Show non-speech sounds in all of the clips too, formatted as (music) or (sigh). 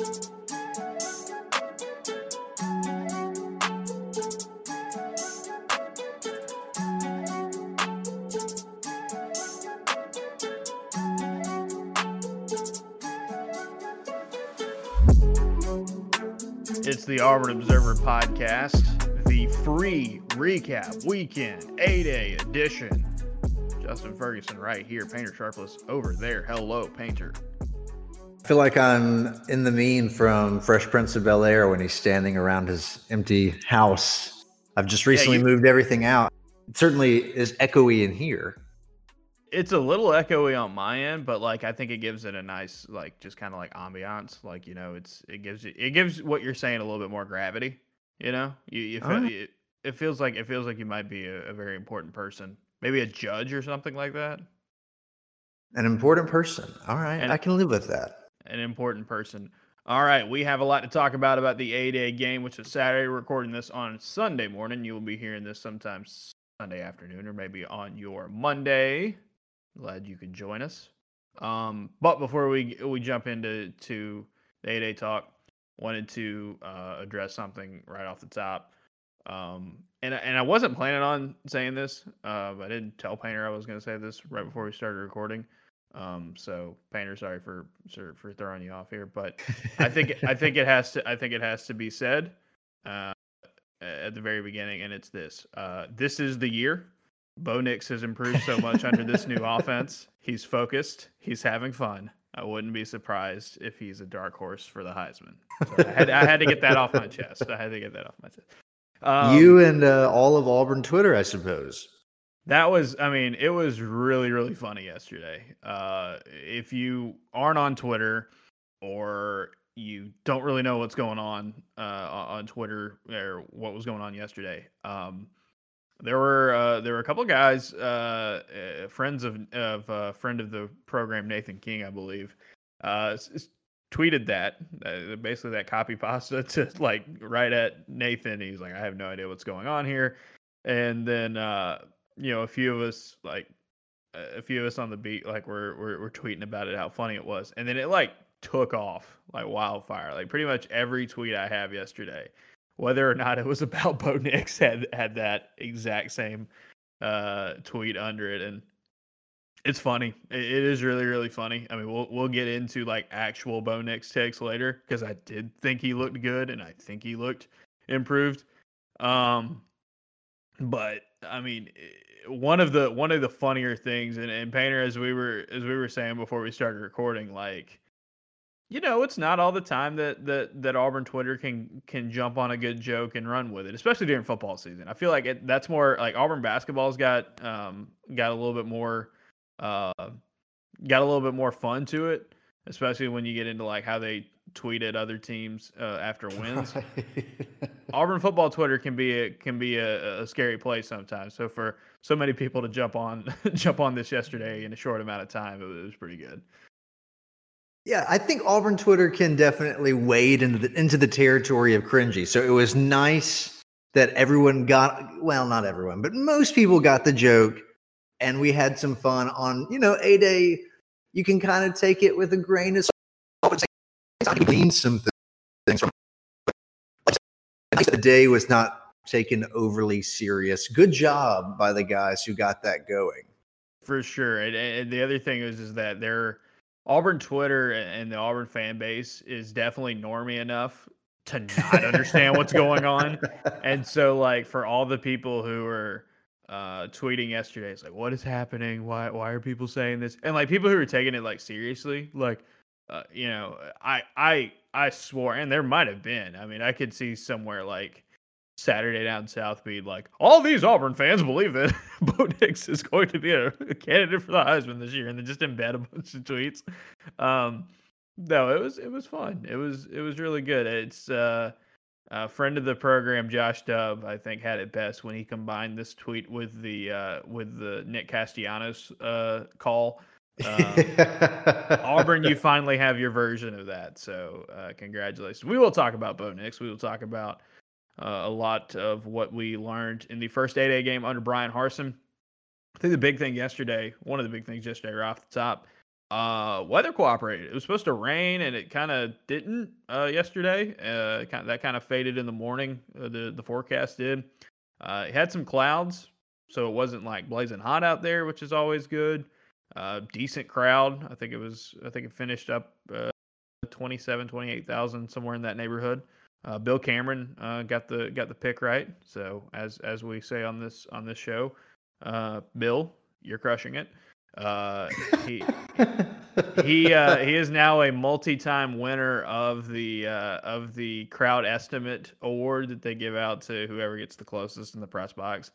It's the Auburn Observer podcast, the free recap weekend A Day edition. Justin Ferguson right here, Painter Sharpless over there. Hello, Painter. I feel like I'm in the meme from Fresh Prince of Bel Air when he's standing around his empty house. I've just recently you- moved everything out. It certainly is echoey in here. It's a little echoey on my end, but like I think it gives it a nice, like just kind of like ambiance. Like you know, it's it gives it it gives what you're saying a little bit more gravity. You know, you you feel, it, it feels like it feels like you might be a, a very important person, maybe a judge or something like that. An important person. All right. And- I can live with that. An important person. All right, we have a lot to talk about about the A Day game, which is Saturday. We're recording this on Sunday morning. You will be hearing this sometime Sunday afternoon, or maybe on your Monday. Glad you could join us. Um, but before we we jump into to the A Day talk, wanted to uh, address something right off the top. Um, and and I wasn't planning on saying this. Uh, but I didn't tell Painter I was going to say this right before we started recording. Um, so Painter, sorry for for for throwing you off here, but I think I think (laughs) it has to I think it has to be said uh, at the very beginning, and it's this: uh, this is the year. Bo Nix has improved so much under this new (laughs) offense. He's focused. He's having fun. I wouldn't be surprised if he's a dark horse for the Heisman. So I, had, I had to get that off my chest. I had to get that off my chest. Um, you and uh, all of Auburn Twitter, I suppose. That was, I mean, it was really, really funny yesterday. Uh, if you aren't on Twitter or you don't really know what's going on uh, on Twitter or what was going on yesterday, um, there were uh, there were a couple guys, uh, uh, friends of of uh, friend of the program, Nathan King, I believe, uh, tweeted that uh, basically that copy pasta (laughs) to like right at Nathan. He's like, I have no idea what's going on here, and then uh, you know a few of us like a few of us on the beat like we're, we're we're tweeting about it how funny it was and then it like took off like wildfire like pretty much every tweet i have yesterday whether or not it was (laughs) about bo nix had had that exact same uh tweet under it and it's funny. It, it is really really funny. I mean we'll we'll get into like actual bo nix takes later because i did think he looked good and i think he looked improved um but I mean, one of the one of the funnier things, and, and Painter, as we were as we were saying before we started recording, like, you know, it's not all the time that that that Auburn Twitter can can jump on a good joke and run with it, especially during football season. I feel like it, that's more like Auburn basketball's got um got a little bit more uh got a little bit more fun to it, especially when you get into like how they tweet at other teams uh, after (laughs) wins. Auburn football Twitter can be a, can be a, a scary place sometimes. So for so many people to jump on (laughs) jump on this yesterday in a short amount of time, it was, it was pretty good. Yeah, I think Auburn Twitter can definitely wade into the into the territory of cringy. So it was nice that everyone got well, not everyone, but most people got the joke, and we had some fun on you know a day. You can kind of take it with a grain of. But Glean some things from. The day was not taken overly serious. Good job by the guys who got that going. For sure. And, and the other thing is is that their Auburn Twitter and the Auburn fan base is definitely normy enough to not understand what's going on. (laughs) And so like for all the people who were uh tweeting yesterday, it's like, what is happening? Why why are people saying this? And like people who are taking it like seriously, like uh, you know, I I I swore, and there might have been. I mean, I could see somewhere like Saturday down south be like, all these Auburn fans believe that (laughs) Bo Nix is going to be a, (laughs) candidate for the Heisman this year, and then just embed a bunch of tweets. Um, no, it was it was fun. It was it was really good. It's uh, a friend of the program, Josh Dubb, I think had it best when he combined this tweet with the uh, with the Nick Castellanos uh, call. Um, (laughs) Auburn, you finally have your version of that. So, uh, congratulations. We will talk about Bo Nix. We will talk about uh, a lot of what we learned in the first A Day game under Bryan Harsin. I think the big thing yesterday, one of the big things yesterday, right off the top, uh, weather cooperated. It was supposed to rain, and it kind of didn't uh, yesterday. Uh, kind of, that kind of faded in the morning. Uh, the the forecast did. Uh, it had some clouds, so it wasn't like blazing hot out there, which is always good. Uh, decent crowd. I think it was. I think it finished up uh, 27, 28,000 somewhere in that neighborhood. Uh, Bill Cameron uh, got the got the pick right. So as as we say on this on this show, uh, Bill, you're crushing it. Uh, he he uh, he is now a multi-time winner of the uh, of the crowd estimate award that they give out to whoever gets the closest in the press box.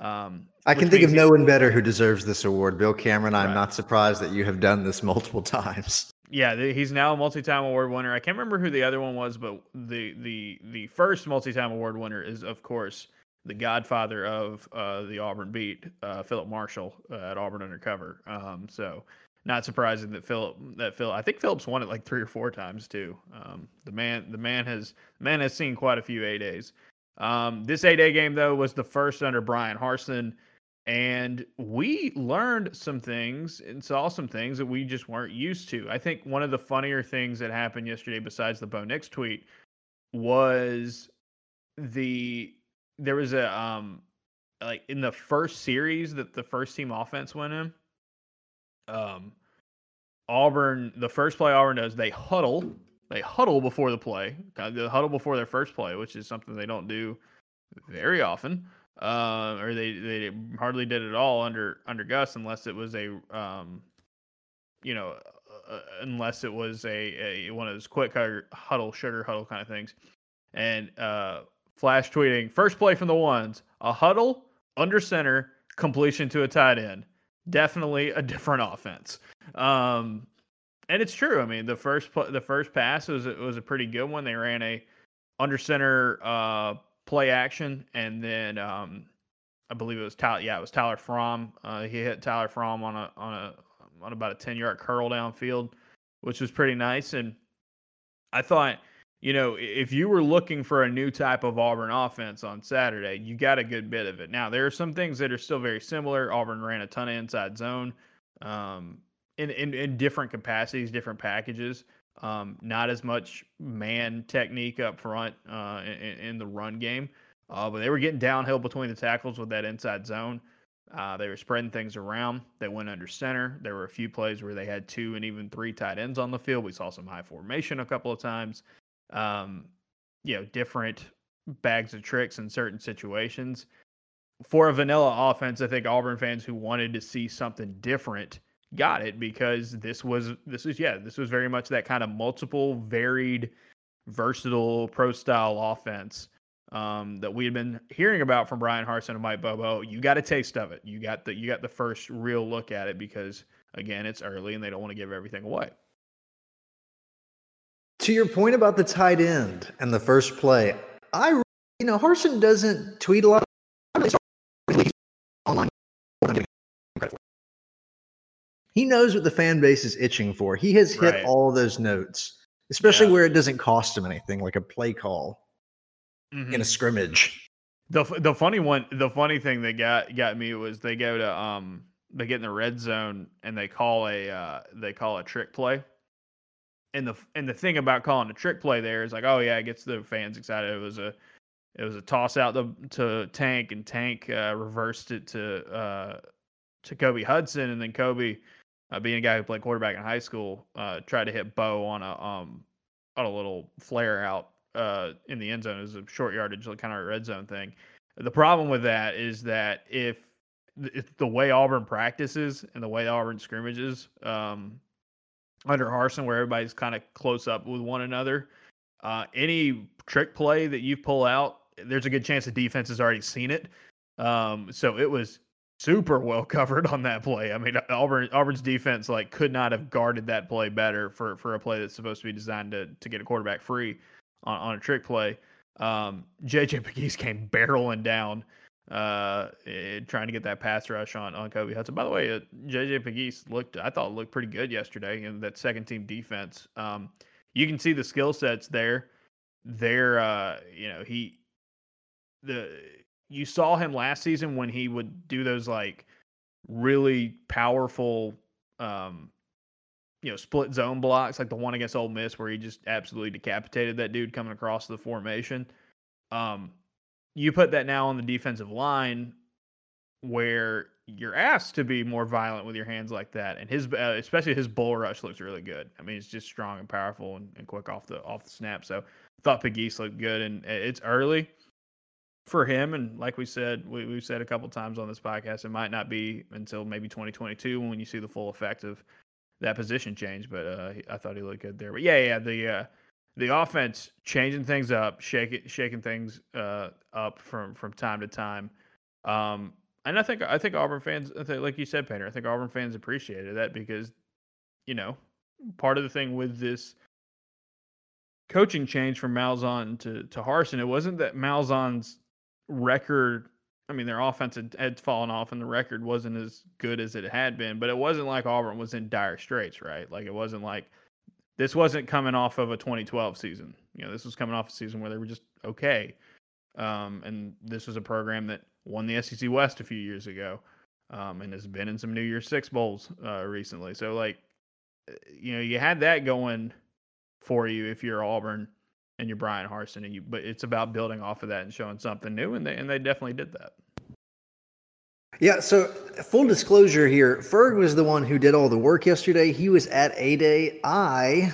Um, I can think of no one better who deserves this award. Bill Cameron, I'm right. not surprised that you have done this (laughs) multiple times. Yeah, he's now a multi-time award winner. I can't remember who the other one was, but the the the first multi-time award winner is, of course, the godfather of uh, the Auburn beat, uh, Philip Marshall uh, at Auburn Undercover. Um, so not surprising that Philip that Phil I think Philip's won it like three or four times too. Um, the man the man has man has seen quite a few A days. Um, this A day game though was the first under Bryan Harsin. and we learned some things and saw some things that we just weren't used to. I think one of the funnier things that happened yesterday, besides the Bo Nix tweet, was the there was a um like in the first series that the first team offense went in um, Auburn, the first play Auburn does, they huddle. They huddle before the play. They huddle before their first play, which is something they don't do very often, uh, or they they hardly did it at all under under Gus, unless it was a um, you know, uh, uh unless it was a, a one of those quick huddle, sugar huddle kind of things. And uh, flash tweeting first play from the ones, a huddle under center, completion to a tight end definitely a different (laughs) offense. Um, and it's true. I mean, the first the first pass was was a pretty good one. They ran a under center uh, play action, and then um, I believe it was Tyler. Yeah, it was Tyler Fromm. Uh, he hit Tyler Fromm on a on a on about a ten yard curl downfield, which was pretty nice. And I thought you know, if you were looking for a new type of Auburn offense on Saturday, you got a good bit of it. Now, there are some things that are still very similar. Auburn ran a ton of inside zone um, in, in, in different capacities, different packages. Um, not as much man technique up front uh, in, in, the run game, uh, but they were getting downhill between the tackles with that inside zone. Uh, they were spreading things around. They went under center. There were a few plays where they had two and even three tight ends on the field. We saw some high formation a couple of times um, you know, different bags of tricks in certain situations. For a vanilla offense, I think Auburn fans who wanted to see something different got it because this was this is yeah, this was very much that kind of multiple, varied, versatile pro style offense um, that we had been hearing about from Bryan Harsin and Mike Bobo. You got a taste of it. You got the you got the first real look at it because again, it's early and they don't want to give everything away. To your point about the tight end and the first play, I you know Harsin doesn't tweet a lot. Online. He knows what the fan base is itching for. He has hit right. all those notes, especially yeah. where it doesn't cost him anything, like a play call mm-hmm. in a scrimmage. The the funny one, the funny thing that got got me was they go to um they get in the red zone and they call a uh, they call a trick play and the and the thing about calling a trick play there is like, oh yeah, it gets the fans excited. It was a it was a toss out the, to Tank, and Tank uh, reversed it to uh, to Kobe Hudson, and then Kobe, uh, being a guy who played quarterback in high school, uh, tried to hit Bo on a um on a little flare out uh, in the end zone. It was a short yardage, kind of a red zone thing. The problem with that is that if, if the way Auburn practices and the way Auburn scrimmages, um, under Harsin, where everybody's kind of close up with one another. Uh, any trick play that you pull out, there's a good chance the defense has already seen it. Um, so it was super well covered on that play. I mean, Auburn Auburn's defense like could not have guarded that play better for for a play that's supposed to be designed to to get a quarterback free on, on a trick play. Um, JJ Pegues came barreling down uh, eh, trying to get that pass rush on on Kobe Hudson. By the way, uh, JJ Pegues looked, I thought looked pretty good yesterday in that second team defense. Um, you can see the skill sets there. There, uh, you know, he the you saw him last season when he would do those like really powerful um you know, split zone blocks, like the one against Ole Miss where he just absolutely decapitated that dude coming across the formation. Um, you put that now on the defensive line where you're asked to be more violent with your hands like that, and his uh, especially his bull rush looks really good. I mean, it's just strong and powerful and, and quick off the off the snap. So thought Pegues looked good, and it's early for him. And like we said, we, we've said a couple times on this podcast, it might not be until maybe 2022 when you see the full effect of that position change. But uh, I thought he looked good there. But yeah, yeah, the uh, the offense changing things up, shaking shaking things uh, up from from time to time. Um, and I think I think Auburn fans, like you said, Painter, I think Auburn fans appreciated that because, you know, part of the thing with this coaching change from Malzahn to to Harsin, it wasn't that Malzahn's record. I mean, their offense had, fallen off, and the record wasn't as good as it had been. But it wasn't like Auburn was in dire straits, right? Like it wasn't like this wasn't coming off of a 2012 season. You know, this was coming off a season where they were just okay. Um, and this was a program that won the SEC West a few years ago, um, and has been in some New Year's Six bowls uh, recently. So like, eh, you know, you had that going for you if you're Auburn and you're Bryan Harsin, and you. But it's about building off of that and showing something new, and they and they definitely did that. Yeah, so full disclosure here, Ferg was the one who did all the work yesterday. He was at A Day. I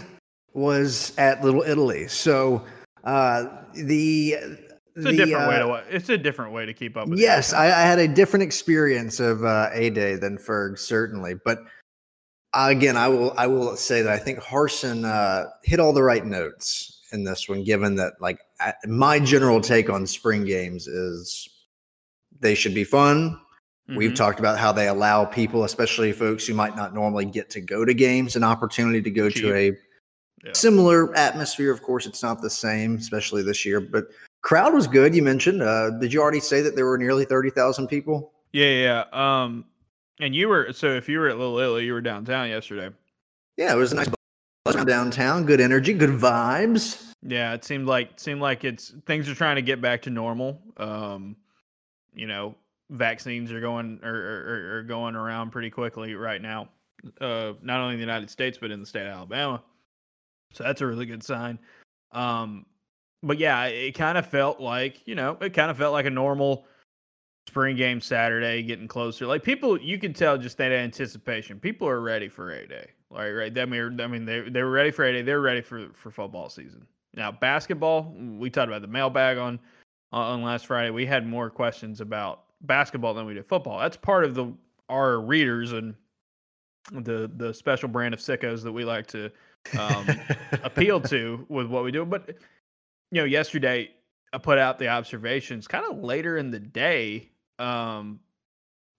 was at Little Italy. So uh, the it's a the, different uh, way to. It's a different way to keep up. with Yes, I, I, had a different experience of uh, A Day than Ferg, certainly. But again, I will I will say that I think Harsin uh, hit all the right notes in this one. Given that, like, my general take on spring games is they should be fun. Mm-hmm. We've talked about how they allow people, especially folks who might not normally get to go to games, an opportunity to go Cheap. to a yeah. similar atmosphere. Of course, it's not the same, especially this year, but crowd was good. You mentioned. Uh, did you already say that there were nearly thirty thousand people? Yeah, yeah. Um, and you were so if you were at Little Italy, you were downtown yesterday. Yeah, it was a nice downtown. Good energy, good vibes. Yeah, it seemed like seemed like it's things are trying to get back to normal. Um, you know, vaccines are going are, are, are going around pretty quickly right now. Uh, not only in the United States but in the state of Alabama. So that's a really good sign. Um, but yeah, it kind of felt like, you know, it kind of felt like a normal spring game Saturday getting closer. Like people, you can tell just that anticipation. People are ready for A Day. Right, right. I mean, I mean, they they were ready for A They're ready for for football season. Now, basketball. We talked about the mailbag on on last Friday. We had more questions about basketball than we did football. That's part of the our readers and the the special brand of sickos that we like to um, (laughs) appeal to with what we do. But you know, yesterday I put out the observations kind of later in the day. Um,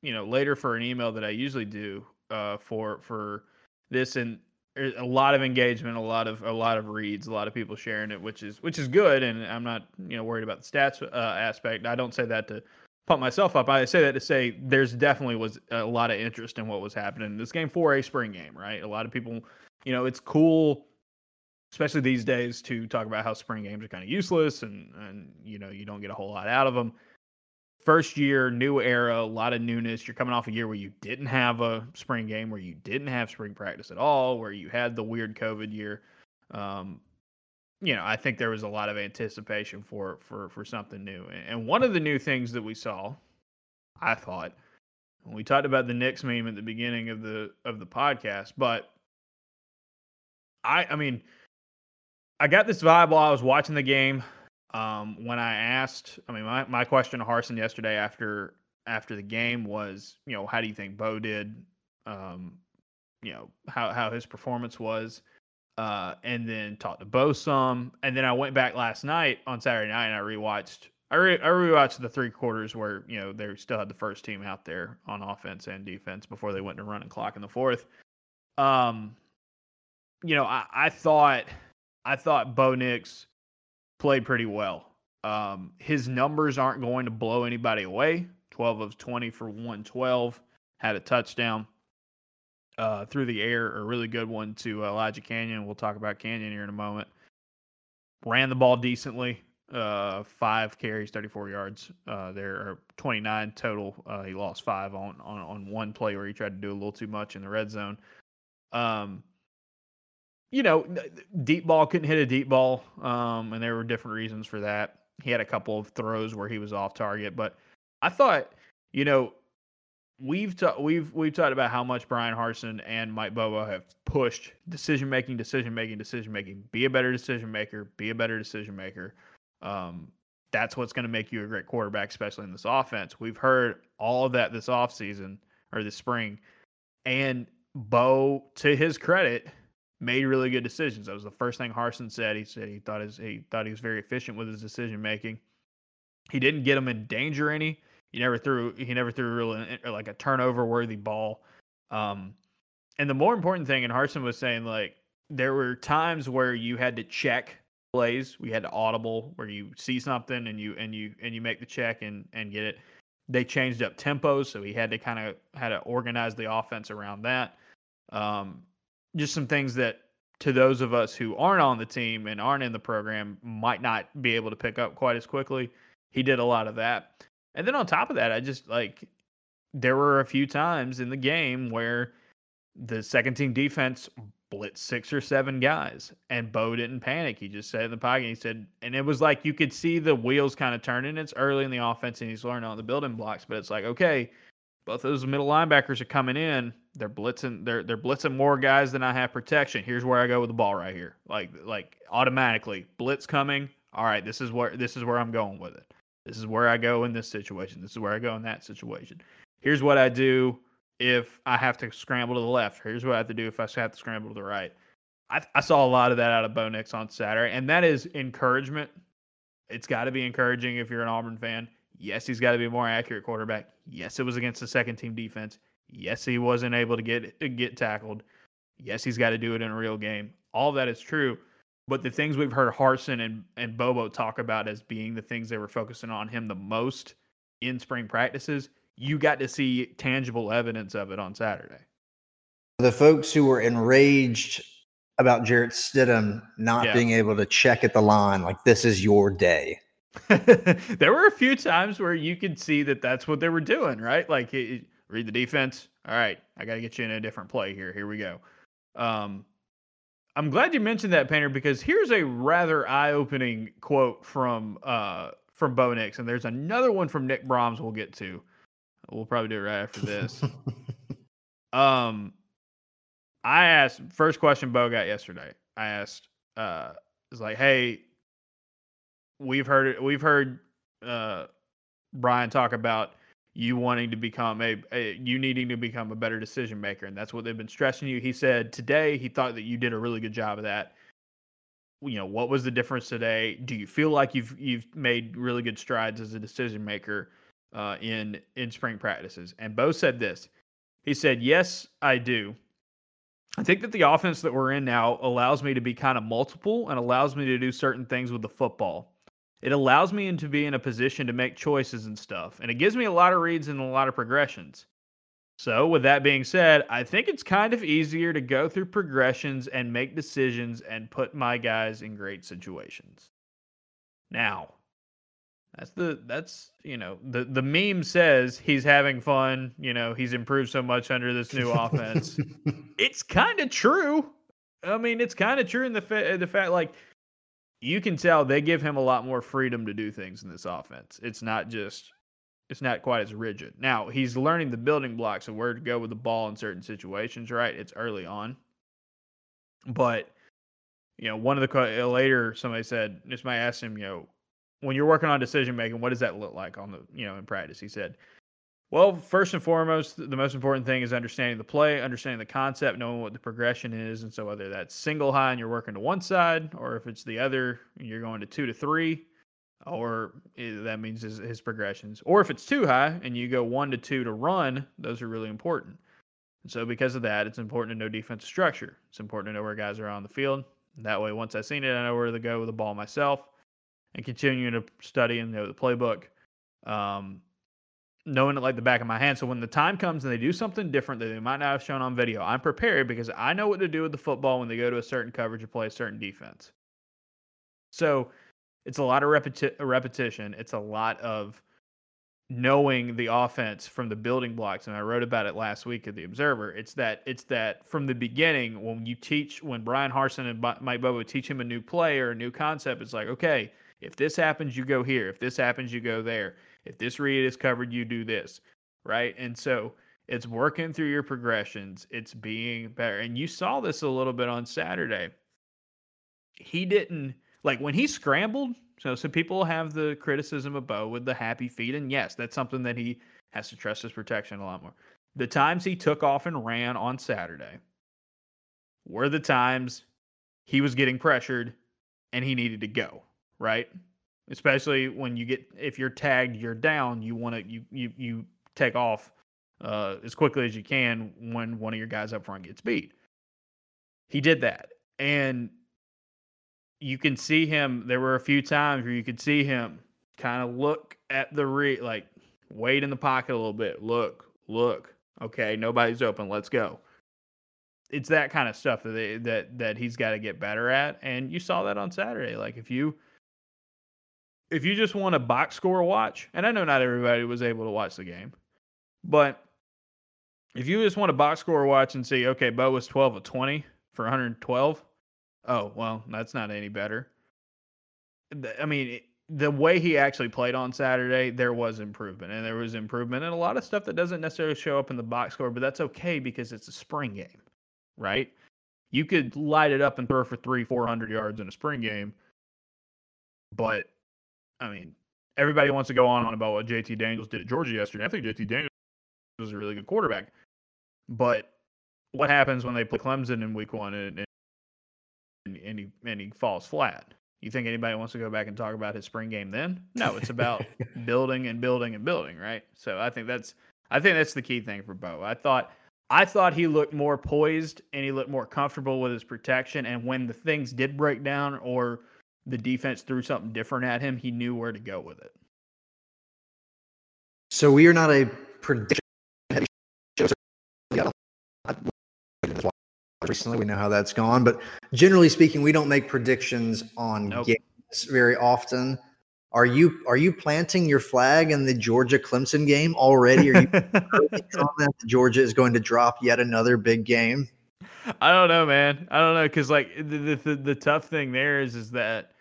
you know, later for an email that I usually do uh, for for this, and a lot of engagement, a lot of a lot of reads, a lot of people sharing it, which is which is good. And I'm not you know worried about the stats uh, aspect. I don't say that to pump myself up. I say that to say there's definitely was a lot of interest in what was happening. This game for a spring game, right? A lot of people, you know, it's cool especially these days to talk about how spring games are kind of useless and and you know you don't get a whole lot out of them first year new era a lot of newness. You're coming off a year where you didn't have a spring game where you didn't have spring practice at all where you had the weird covid year. Um, you know i think there was a lot of anticipation for for for something new. And one of the new things that we saw i thought we talked about the Nix meme at the beginning of the of the podcast but i i mean I got this vibe while I was watching the game. Um, when I asked, I mean, my, my question to Harsin yesterday after after the game was, you know, how do you think Bo did? Um, you know, how how his performance was, uh, and then talked to Bo some, and then I went back last night on Saturday night and I rewatched. I, re- I rewatched the three quarters where you know they still had the first team out there on offense and defense before they went to running clock in the fourth. Um, you know, I, I thought I thought Bo Nix played pretty well. Um, his numbers aren't going to blow anybody away. 12 of 20 for 112, had a touchdown uh, through the air, a really good one to Elijah Canion. We'll talk about Canion here in a moment. Ran the ball decently, uh, five carries, 34 yards. Uh, there are 29 total. Uh, he lost five on, on on one play where he tried to do a little too much in the red zone. Um, you know, deep ball couldn't hit a deep ball, um, and there were different reasons for that. He had a couple of throws where he was off target, but I thought, you know, we've ta- we've we've talked about how much Bryan Harsin and Mike Bobo have pushed decision making, decision making, decision making. Be a better decision maker. Be a better decision maker. Um, that's what's going to make you a great quarterback, especially in this offense. We've heard all of that this offseason or this spring, and Bo, to his credit, made really good decisions. That was the first thing Harsin said. He said he thought his he thought he was very efficient with his decision making. He didn't get him in danger any. He never threw he never threw really like a turnover worthy ball. Um, and the more important thing, and Harsin was saying like there were times where you had to check plays. We had to audible where you see something and you and you and you make the check and and get it. They changed up tempos, so he had to kind of had to organize the offense around that. Um, just some things that to those of us who aren't on the team and aren't in the program might not be able to pick up quite as quickly. He did a lot of that. And then on top of that, I just like there were a few times in the game where the second team defense blitz six or seven guys and Bo didn't panic. He just said in the pocket, he said, and it was like you could see the wheels kind of turning. It's early in the offense and he's learning all the building blocks, but it's like, okay, both those middle linebackers are coming in. They're blitzing. They're they're blitzing more guys than I have protection. Here's where I go with the ball right here. Like like automatically blitz coming. All right, this is where this is where I'm going with it. This is where I go in this situation. This is where I go in that situation. Here's what I do if I have to scramble to the left. Here's what I have to do if I have to scramble to the right. I, I saw a lot of that out of Bo Nix on Saturday, and that is encouragement. It's got to be encouraging if you're an Auburn fan. Yes, he's got to be a more accurate quarterback. Yes, it was against the second team defense. Yes, he wasn't able to get get tackled. Yes, he's got to do it in a real game. All that is true. But the things we've heard Harsin and, and Bobo talk about as being the things they were focusing on him the most in spring practices, you got to see tangible evidence of it on Saturday. The folks who were enraged about Jarrett Stidham not yeah. being able to check at the line, like this is your day. (laughs) there were a few times where you could see that that's what they were doing, right? Like read the defense. All right, I got to get you in a different play here. Here we go. Um, I'm glad you mentioned that, Painter, because here's a rather eye-opening quote from uh, from Bo Nix, and there's another one from Nick Brahms we'll get to. We'll probably do it right after this. (laughs) um, I asked first question Bo got yesterday. I asked, uh, it's like, hey, we've heard we've heard uh, Bryan talk about you wanting to become a, a, you needing to become a better decision maker, and that's what they've been stressing you. He said today he thought that you did a really good job of that. You know, what was the difference today? Do you feel like you've you've made really good strides as a decision maker uh, in in spring practices? And Bo said this. He said, "Yes, I do." I think that the offense that we're in now allows me to be kind of multiple and allows me to do certain things with the football it allows me to be in a position to make choices and stuff. And it gives me a lot of reads and a lot of progressions. So, with that being said, I think it's kind of easier to go through progressions and make decisions and put my guys in great situations. Now, that's the that's you know the the meme says he's having fun. You know he's improved so much under this new offense. (laughs) it's kind of true. I mean, it's kind of true in the fa- the fact like you can tell they give him a lot more freedom to do things in this offense. It's not just it's not quite as rigid. Now, he's learning the building blocks of where to go with the ball in certain situations, right? It's early on. But you know, one of the uh, later somebody said, this might ask him, you know, when you're working on decision making, what does that look like on the, you know, in practice? He said, well, first and foremost, the most important thing is understanding the play, understanding the concept, knowing what the progression is. And so, whether that's single high and you're working to one side, or if it's the other, you're going to two to three, or that means his, his progressions. Or if it's too high and you go one to two to run, those are really important. And so, because of that, it's important to know defensive structure. It's important to know where guys are on the field. That way, once I've seen it, I know where to go with the ball myself and continuing to study and know the playbook. Um, knowing it like the back of my hand. So when the time comes and they do something different that they might not have shown on video, I'm prepared because I know what to do with the football when they go to a certain coverage or play a certain defense. So it's a lot of repeti- repetition. It's a lot of knowing the offense from the building blocks and I wrote about it last week at the Observer it's that it's that from the beginning when you teach when Bryan Harsin and Mike Bobo teach him a new play or a new concept it's like okay if this happens you go here if this happens you go there if this read is covered you do this right and so it's working through your progressions it's being better and you saw this a little bit on Saturday he didn't like when he scrambled so some people have the criticism of Bo with the happy feet, and yes, that's something that he has to trust his protection a lot more. The times he took off and ran on Saturday were the times he was getting pressured and he needed to go, right? Especially when you get if you're tagged, you're down, you want to you you you take off uh, as quickly as you can when one of your guys up front gets beat. He did that. And you can see him. There were a few times where you could see him kind of look at the re, like wait in the pocket a little bit. Look, look. Okay, nobody's open. Let's go. It's that kind of stuff that they, that that he's got to get better at, and you saw that on Saturday. Like if you if you just want a box score watch, and I know not everybody was able to watch the game, but if you just want a box score watch and see, okay, Bo was 12 of 20 for 112, Oh, well, that's not any better. I mean, the way he actually played on Saturday, there was improvement, and there was improvement and a lot of stuff that doesn't necessarily show up in the box score, but that's okay because it's a spring game, right? You could light it up and throw for three, four hundred yards in a spring game, but I mean, everybody wants to go on on about what JT Daniels did at Georgia yesterday. I think JT Daniels was a really good quarterback, but what happens when they play Clemson in Week One and, and he and he falls flat. You think anybody wants to go back and talk about his spring game then? No, it's about (laughs) building and building and building, right? So I think that's I think that's the key thing for Bo. I thought I thought he looked more poised and he looked more comfortable with his protection. And when the things did break down or the defense threw something different at him, he knew where to go with it. So we are not a prediction recently. We know how that's gone, but generally speaking, we don't make predictions on nope. games very often. Are you are you planting your flag in the Georgia Clemson game already? Are you (laughs) that Georgia is going to drop yet another big game? I don't know, man. I don't know because like the, the the tough thing there is is that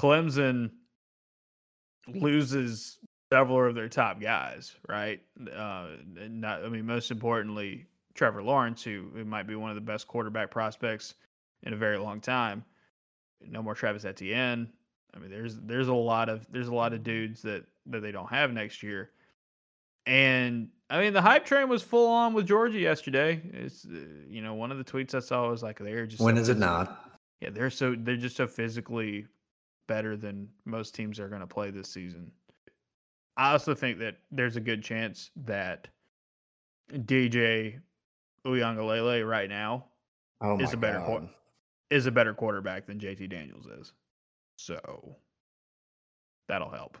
Clemson loses several of their top guys, right? Uh, not, I mean, most importantly, Trevor Lawrence, who, who might be one of the best quarterback prospects in a very long time. No more Travis Etienne. I mean, there's there's a lot of there's a lot of dudes that that they don't have next year. And I mean, the hype train was full on with Georgia yesterday. It's uh, you know one of the tweets I saw was like they're just when so is it not? Yeah, they're so they're just so physically better than most teams are going to play this season. I also think that there's a good chance that DJ Uiagalelei right now oh is a better qu- is a better quarterback than JT Daniels is. So that'll help.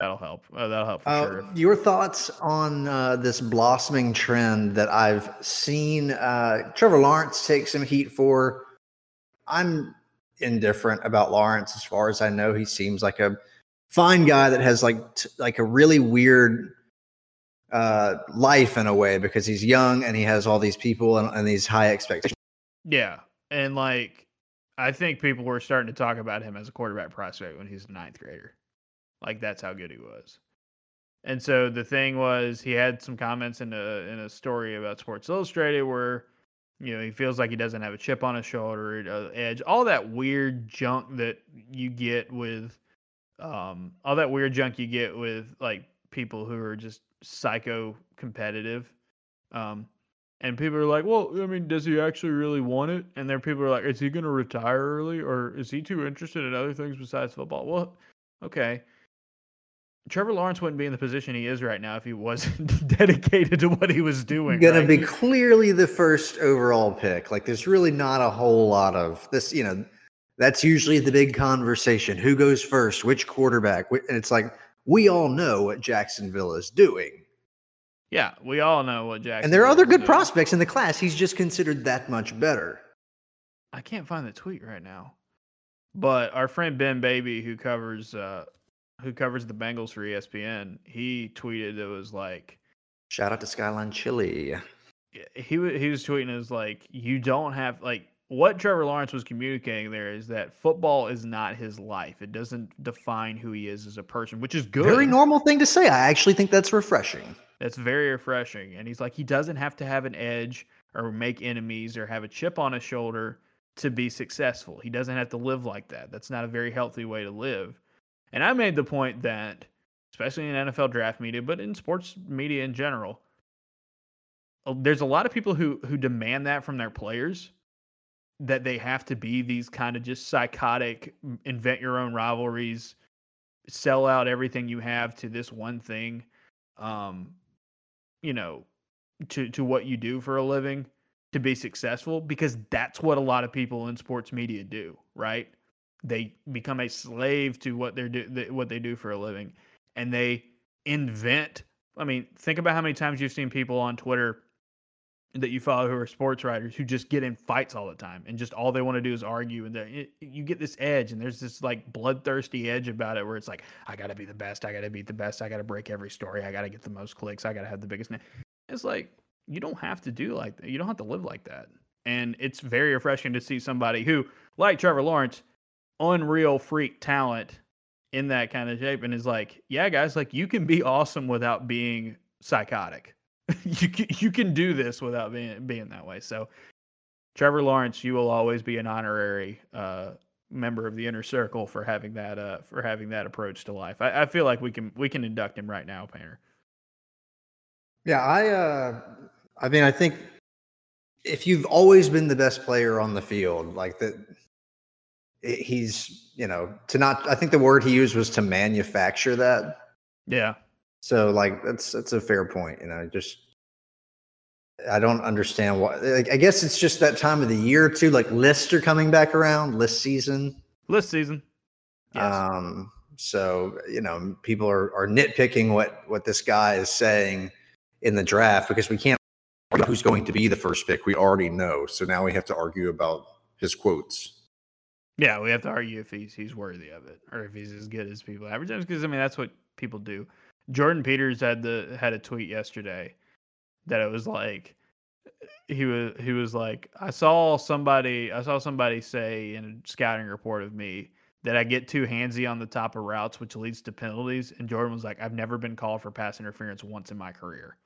That'll help. Uh, that'll help for uh, sure. Your thoughts on uh, this blossoming trend that I've seen uh, Trevor Lawrence take some heat for? I'm indifferent about Lawrence as far as I know. He seems like a fine guy that has like t- like a really weird uh, life in a way because he's young and he has all these people and, and these high expectations. Yeah, and like I think people were starting to talk about him as a quarterback prospect when he's a ninth grader. Like that's how good he was. And so the thing was, he had some comments in a in a story about Sports Illustrated where, you know, he feels like he doesn't have a chip on his shoulder, uh, edge, all that weird junk that you get with, um, all that weird junk you get with like people who are just psycho competitive. Um, and people are like, well, I mean, does he actually really want it? And then people are like, is he going to retire early or is he too interested in other things besides football? Well, okay. Trevor Lawrence wouldn't be in the position he is right now if he wasn't (laughs) dedicated to what he was doing. Going right? to be clearly the first overall pick. Like, there's really not a whole lot of this, you know, that's usually the big conversation. Who goes first? Which quarterback? And it's like, we all know what Jacksonville is doing. Yeah, we all know what Jacksonville. And there are other good doing. prospects in the class. He's just considered that much better. I can't find the tweet right now, but our friend Ben Baby, who covers uh, who covers the Bengals for ESPN, he tweeted it was like shout out to Skyline Chili. He was he was tweeting is like you don't have like what Trevor Lawrence was communicating there is that football is not his life. It doesn't define who he is as a person, which is good. Very normal thing to say. I actually think that's refreshing. That's very refreshing. And he's like, he doesn't have to have an edge or make enemies or have a chip on his shoulder to be successful. He doesn't have to live like that. That's not a very healthy way to live. And I made the point that, especially in NFL draft media, but in sports media in general, there's a lot of people who who demand that from their players that they have to be these kind of just psychotic, invent your own rivalries, sell out everything you have to this one thing, um, you know, to to what you do for a living to be successful because that's what a lot of people in sports media do, right? They become a slave to what they're do what they do for a living, and they invent. I mean, think about how many times you've seen people on Twitter that you follow who are sports writers who just get in fights all the time and just all they want to do is argue and you get this edge and there's this like bloodthirsty edge about it where it's like I got to be the best, I got to beat the best, I got to break every story, I got to get the most clicks, I got to have the biggest name. It's like you don't have to do like that. You don't have to live like that. And it's very refreshing to see somebody who like Trevor Lawrence unreal freak talent in that kind of shape and is like, yeah, guys, like you can be awesome without being psychotic (laughs) you can, you can do this without being being that way. So, Trevor Lawrence, you will always be an honorary uh, member of the inner circle for having that uh, for having that approach to life. I, I, feel like we can we can induct him right now, Painter. Yeah, I uh, I mean, I think if you've always been the best player on the field, like that, he's you know to not. I think the word he used was to manufacture that. Yeah. So like that's that's a fair point. You know, just I don't understand why. Like, I guess it's just that time of the year too. Like lists are coming back around, list season. List season. Yes. Um. So you know, people are are nitpicking what what this guy is saying in the draft because we can't who's going to be the first pick. We already know. So now we have to argue about his quotes. Yeah, we have to argue if he's he's worthy of it or if he's as good as people average. Because I mean, that's what people do. Jordan Peters had the had a tweet yesterday that it was like he was he was like I saw somebody I saw somebody say in a scouting report of me that I get too handsy on the top of routes, which leads to penalties. And Jordan was like, I've never been called for pass interference once in my career.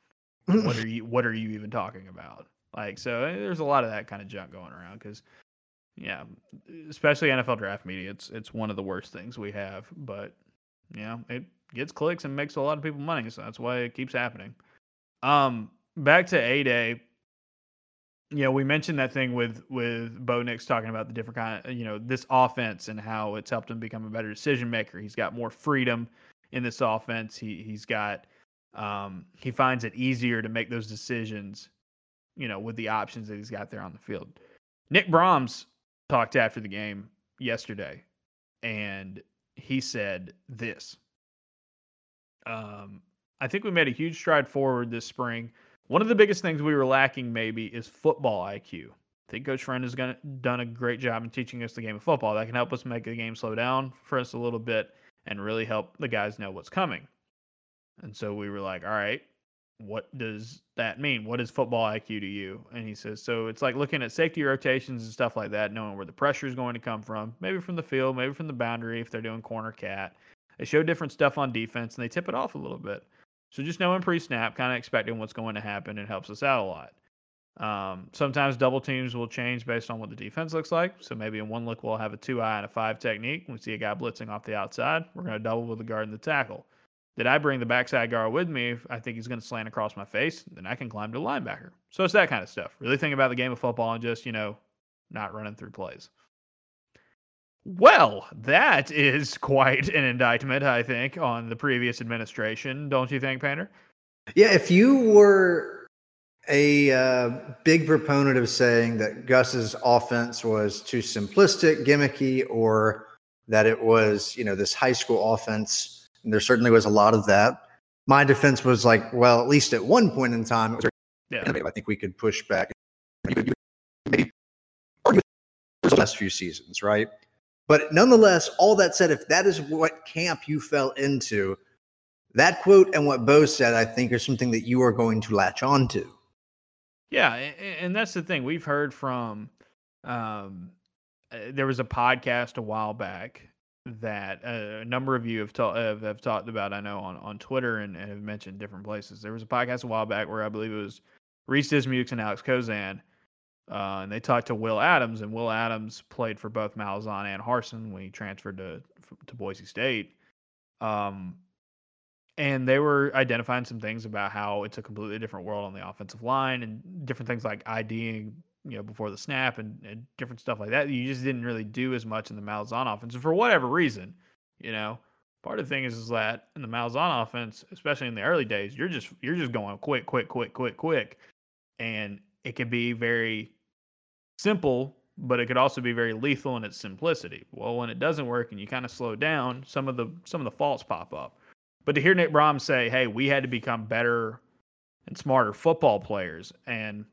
what are (laughs) you What are you even talking about? Like, so eh, there's a lot of that kind of junk going around because, yeah, especially NFL draft media, it's it's one of the worst things we have. But yeah, it gets clicks and makes a lot of people money. So that's why it keeps happening. Um, back to A Day. You know, we mentioned that thing with with Bo Nix talking about the different kind of you know this offense and how it's helped him become a better decision maker. He's got more freedom in this offense. He he's got um, he finds it easier to make those decisions. You know, with the options that he's got there on the field. Nick Brahms talked after the game yesterday, and he said this. Um, I think we made a huge stride forward this spring. One of the biggest things we were lacking, maybe, is football IQ. I think Coach Friend has done a great job in teaching us the game of football. That can help us make the game slow down for us a little bit and really help the guys know what's coming. And so we were like, all right, what does that mean? What is football IQ to you? And he says, so it's like looking at safety rotations and stuff like that, knowing where the pressure is going to come from, maybe from the field, maybe from the boundary if they're doing corner cat, they show different stuff on defense and they tip it off a little bit. So just knowing pre-snap, kind of expecting what's going to happen, it helps us out a lot. Um, sometimes double teams will change based on what the defense looks like. So maybe in one look we'll have a two eye and a five technique. We see a guy blitzing off the outside. We're going to double with the guard and the tackle. Did I bring the backside guard with me? I think he's going to slant across my face, then I can climb to linebacker. So it's that kind of stuff. Really think about the game of football and just, you know, not running through plays. Well, that is (laughs) quite an indictment, I think, on the previous administration, don't you think, Painter? Yeah, if you were a uh, big proponent of saying that Gus's offense was too simplistic, gimmicky, or that it was, you know, this high school offense, and there certainly was a lot of that. My defense was like, well, at least at one point in time, it was yeah. innovative. I think we could push back. Maybe the last few seasons, right? But nonetheless, all that said, if that is what camp you fell into, that quote and what Bo said, I think, are something that you are going to latch on to. Yeah, and that's the thing we've heard from. Um, uh, there was a podcast a while back that uh, a number of you have, ta- have, have talked about. I know on on Twitter and, and, have mentioned different places. There was a podcast a while back where I believe it was Reese Dismukes and Alex Kozan, uh, and they talked to Will Adams, and Will Adams played for both Malzahn and Harsin when he transferred to to Boise State. Um, and they were identifying some things about how it's a completely different world on the offensive line and different things like IDing, you know, before the snap and, and different stuff like that. You just didn't really do as much in the Malzahn offense, and for whatever reason, you know. Part of the thing is, is that in the Malzahn offense, especially in the early days, you're just you're just going quick, quick, quick, quick, quick, and it can be very simple, but it could also be very lethal in its simplicity. Well, when it doesn't work and you kind of slow down, some of the some of the faults pop up. But to hear Nick Brahms say, "Hey, we had to become better and smarter football players and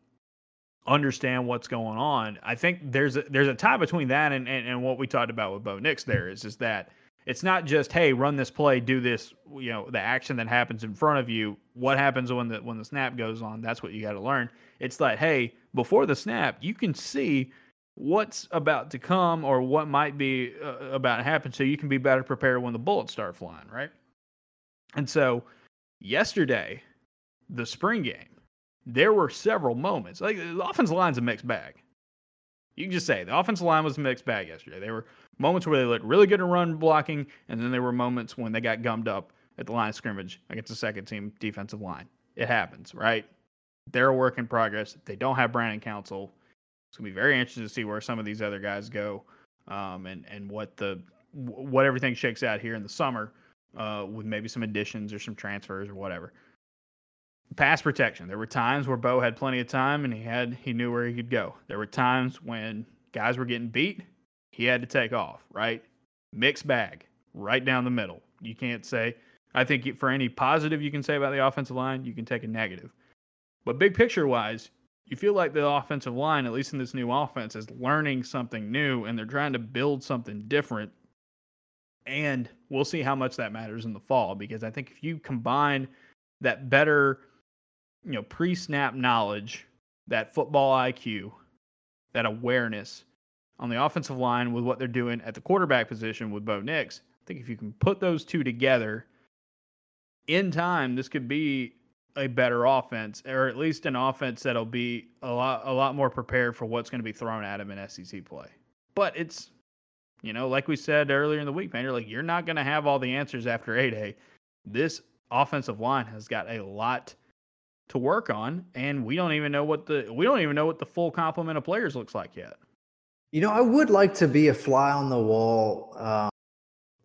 understand what's going on," I think there's a, there's a tie between that and, and, and what we talked about with Bo Nix. There is is that it's not just hey run this play do this you know the action that happens in front of you what happens when the when the snap goes on that's what you got to learn it's like hey before the snap you can see what's about to come or what might be uh, about to happen so you can be better prepared when the bullets start flying right and so yesterday, the spring game, there were several moments. Like the offensive line's a mixed bag. You can just say the offensive line was a mixed bag yesterday. There were moments where they looked really good at run blocking, and then there were moments when they got gummed up at the line of scrimmage against the second team defensive line. It happens, right? They're a work in progress. They don't have Brandon Council. It's gonna be very interesting to see where some of these other guys go, um, and and what the what everything shakes out here in the summer uh, with maybe some additions or some transfers or whatever. Pass protection. There were times where Bo had plenty of time and he had he knew where he could go. There were times when guys were getting beat, he had to take off. Right, mixed bag, right down the middle. You can't say. I think for any positive you can say about the offensive line, you can take a negative. But big picture wise, you feel like the offensive line, at least in this new offense, is learning something new and they're trying to build something different and we'll see how much that matters in the fall because I think if you combine that better, you know, pre snap knowledge, that football IQ, that awareness on the offensive line with what they're doing at the quarterback position with Bo Nix, I think if you can put those two together in time, this could be a better offense, or at least an offense that'll be a lot a lot more prepared for what's going to be thrown at him in SEC play. But it's you know, like we said earlier in the week, man, you're like, you're not going to have all the answers after A Day. This offensive line has got a lot to work on, and we don't even know what the we don't even know what the full complement of players looks like yet. You know, I would like to be a fly on the wall uh,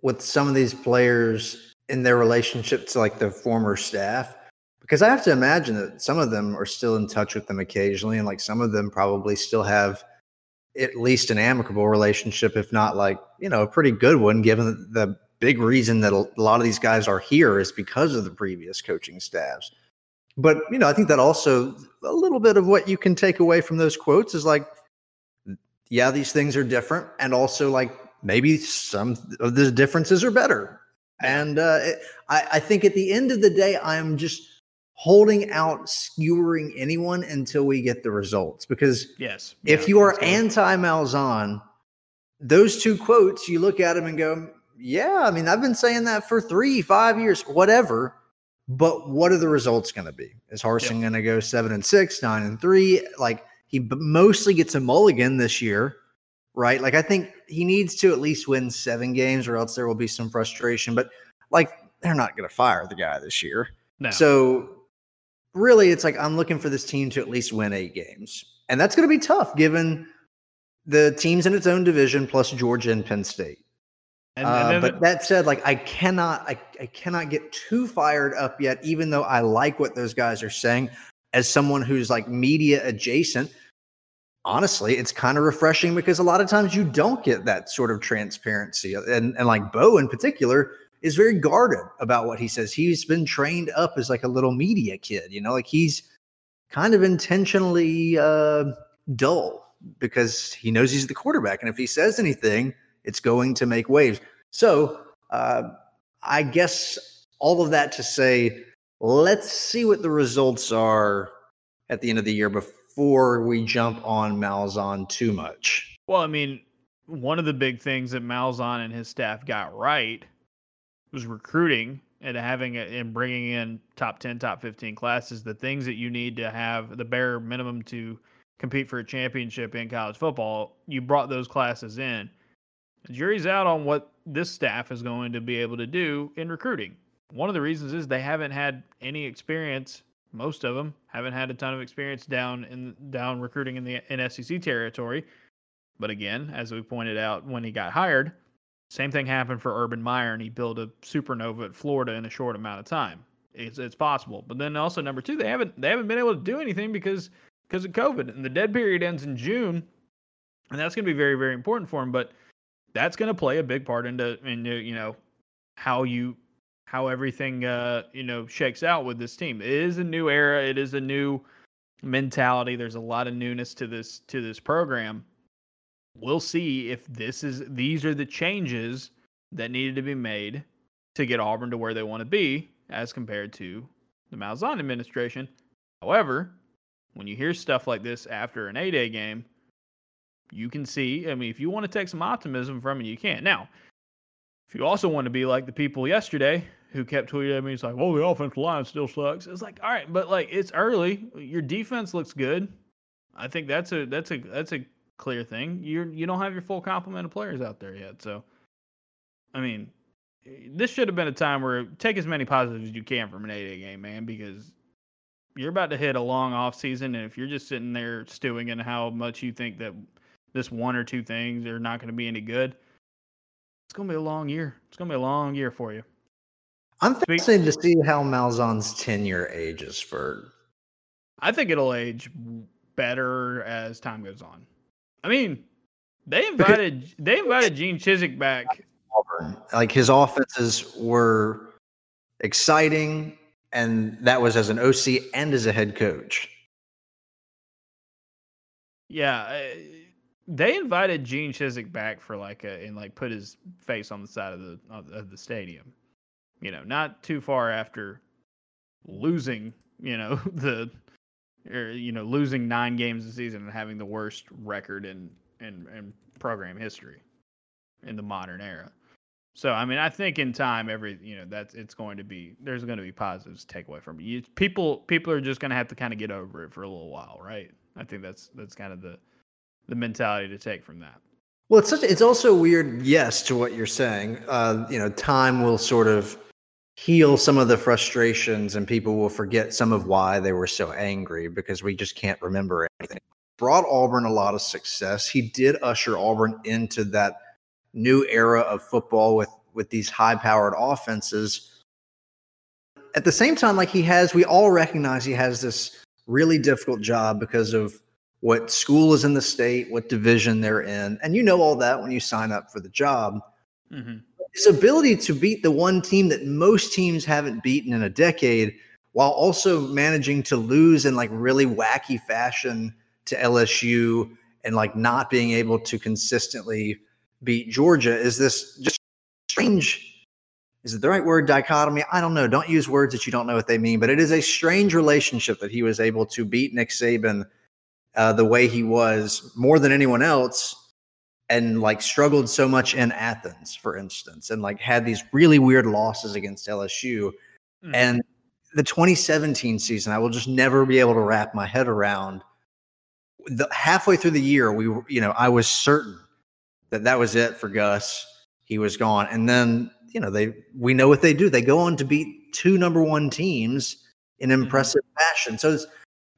with some of these players in their relationship to like the former staff, because I have to imagine that some of them are still in touch with them occasionally, and like some of them probably still have at least an amicable relationship, if not like, you know, a pretty good one, given the big reason that a lot of these guys are here is because of the previous coaching staffs. But, you know, I think that also a little bit of what you can take away from those quotes is like, yeah, these things are different. And also, like, maybe some of the differences are better. And uh, it, I, I think at the end of the day, I'm just holding out skewering anyone until we get the results. Because yes, if yeah, you are anti Malzahn, those two quotes, you look at them and go, yeah, I mean, I've been saying that for three, five years, whatever. But what are the results going to be? Is Harsin yep. going to go seven and six, nine and three? Like he mostly gets a mulligan this year, right? Like I think he needs to at least win seven games, or else there will be some frustration. But like they're not going to fire the guy this year. No. So really it's like I'm looking for this team to at least win eight games. And that's going to be tough given the teams in its own division plus Georgia and Penn State. And, uh, and but that said, like I cannot, I, I cannot get too fired up yet, even though I like what those guys are saying. As someone who's like media adjacent, honestly, it's kind of refreshing because a lot of times you don't get that sort of transparency. And and like Bo in particular, is very guarded about what he says. He's been trained up as like a little media kid, you know, like he's kind of intentionally uh, dull because he knows he's the quarterback. And if he says anything, It's going to make waves. So uh, I guess all of that to say, let's see what the results are at the end of the year before we jump on Malzahn too much. Well, I mean, one of the big things that Malzahn and his staff got right was recruiting and having and bringing in top 10, top 15 classes, the things that you need to have the bare minimum to compete for a championship in college football, you brought those classes in. The jury's out on what this staff is going to be able to do in recruiting. One of the reasons is they haven't had any experience. Most of them haven't had a ton of experience down in down recruiting in the in SEC territory. But again, as we pointed out when he got hired, same thing happened for Urban Meyer, and he built a supernova at Florida in a short amount of time. It's it's possible, but then also number two, they haven't they haven't been able to do anything because because of COVID, and the dead period ends in June, and that's going to be very very important for him. But that's going to play a big part into into you know how you how everything uh you know shakes out with this team. It is a new era. It is a new mentality. There's a lot of newness to this to this program, we'll see if this is these are the changes that needed to be made to get Auburn to where they want to be as compared to the Malzahn administration. However, when you hear stuff like this after an A-Day game, you can see, I mean, if you want to take some optimism from it, you can. Now, if you also want to be like the people yesterday who kept tweeting at me, it's like, well, the offensive line still sucks. It's like, all right, but like it's early. Your defense looks good. I think that's a that's a that's a clear thing. You're you don't have your full complement of players out there yet. So, I mean, this should have been a time where take as many positives as you can from an A Day game, man, because you're about to hit a long off season, and if you're just sitting there stewing in how much you think that this one or two things are not going to be any good, it's going to be a long year. It's going to be a long year for you. I'm fascinated to see how Malzahn's tenure ages for. I think it'll age better as time goes on. I mean, they invited they invited Gene Chizik back. Like his offenses were exciting, and that was as an OC and as a head coach. Yeah, they invited Gene Chizik back for like a and like put his face on the side of the of the stadium. You know, not too far after losing, you know, (laughs) the or you know losing nine games a season and having the worst record in in, in program history in the modern era. So I mean, I think in time, every you know that's it's going to be there's going to be positives to take away from it. You, people people are just going to have to kind of get over it for a little while, right? I think that's that's kind of the the mentality to take from that. Well, it's such it's also weird, yes, to what you're saying. Uh, you know, time will sort of heal some of the frustrations and people will forget some of why they were so angry because we just can't remember anything. Brought Auburn a lot of success. He did usher Auburn into that new era of football with with these high powered offenses. At the same time, like he has, we all recognize he has this really difficult job because of what school is in the state, what division they're in. And you know all that when you sign up for the job. Mm-hmm his ability to beat the one team that most teams haven't beaten in a decade while also managing to lose in like really wacky fashion to LSU and like not being able to consistently beat Georgia is this just strange is it the right word dichotomy i don't know don't use words that you don't know what they mean but it is a strange relationship that he was able to beat nick saban uh, the way he was more than anyone else and like struggled so much in Athens, for instance, and like had these really weird losses against LSU. Mm. And the 2017 season, I will just never be able to wrap my head around. The halfway through the year, we were, you know, I was certain that that was it for Gus. He was gone, and then you know they we know what they do. They go on to beat two number one teams in mm-hmm. impressive mm. fashion. So it's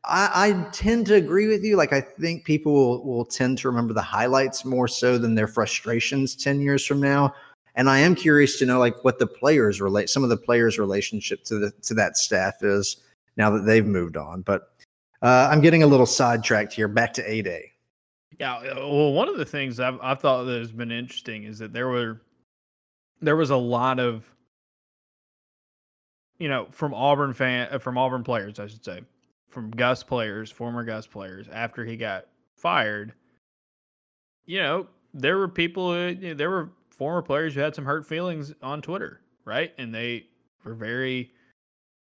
I, I, tend to agree with you. Like, I think people will, will tend to remember the highlights more so than their frustrations 10 years from now. And I am curious to know, like, what the players relate, some of the players' relationship to the to that staff is now that they've moved on. But uh, I'm getting a little sidetracked here. Back to A-Day. Yeah. Uh, well, one of the things I've, I've thought that has been interesting is that there were there was a lot of you know from Auburn fan uh, from Auburn players, I should say from Gus players, former Gus players, after he got fired, you know, there were people, who, there were former players who had some hurt feelings on Twitter, right? And they were very,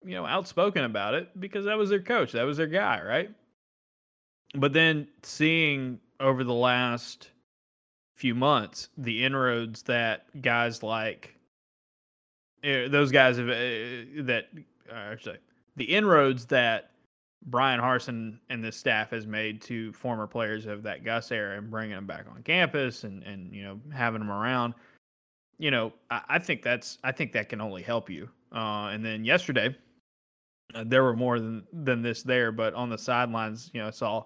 you know, outspoken about it because that was their coach, that was their guy, right? But then seeing over the last few months the inroads that guys like uh, those guys have uh, that uh, say the inroads that Bryan Harsin and this staff has made to former players of that Gus era and bringing them back on campus and and you know having them around. You know, I, I think that's I think that can only help you. Uh, and then yesterday, uh, there were more than than this there, but on the sidelines, you know, I saw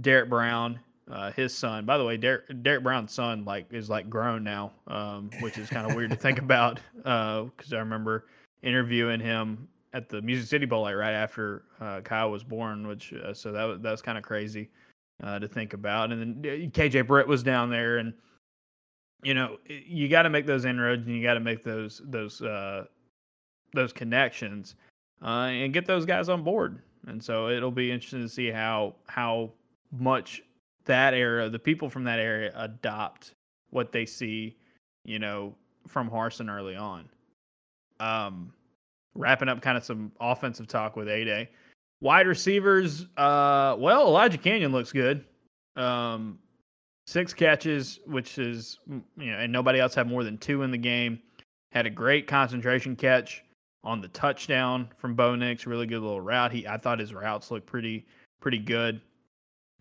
Derek Brown, uh, his son. By the way, Derek, Derek Brown's son like is like grown now, um, which is kind of weird to think (laughs) about because uh, I remember interviewing him at the Music City Bowl like right after uh, Kyle was born, which uh, so that was that was kind of crazy uh, to think about. And then uh, KJ Britt was down there, and you know you got to make those inroads and you got to make those those uh, those connections uh, and get those guys on board. And so it'll be interesting to see how how much that era, the people from that area, adopt what they see, you know, from Harsin early on. Um, wrapping up kind of some offensive talk with A Day. Wide receivers, uh, well, Elijah Canion looks good. Um, six catches, which is, you know, and nobody else had more than two in the game. Had a great concentration catch on the touchdown from Bo Nix. Really good little route. He, I thought his routes looked pretty, pretty good.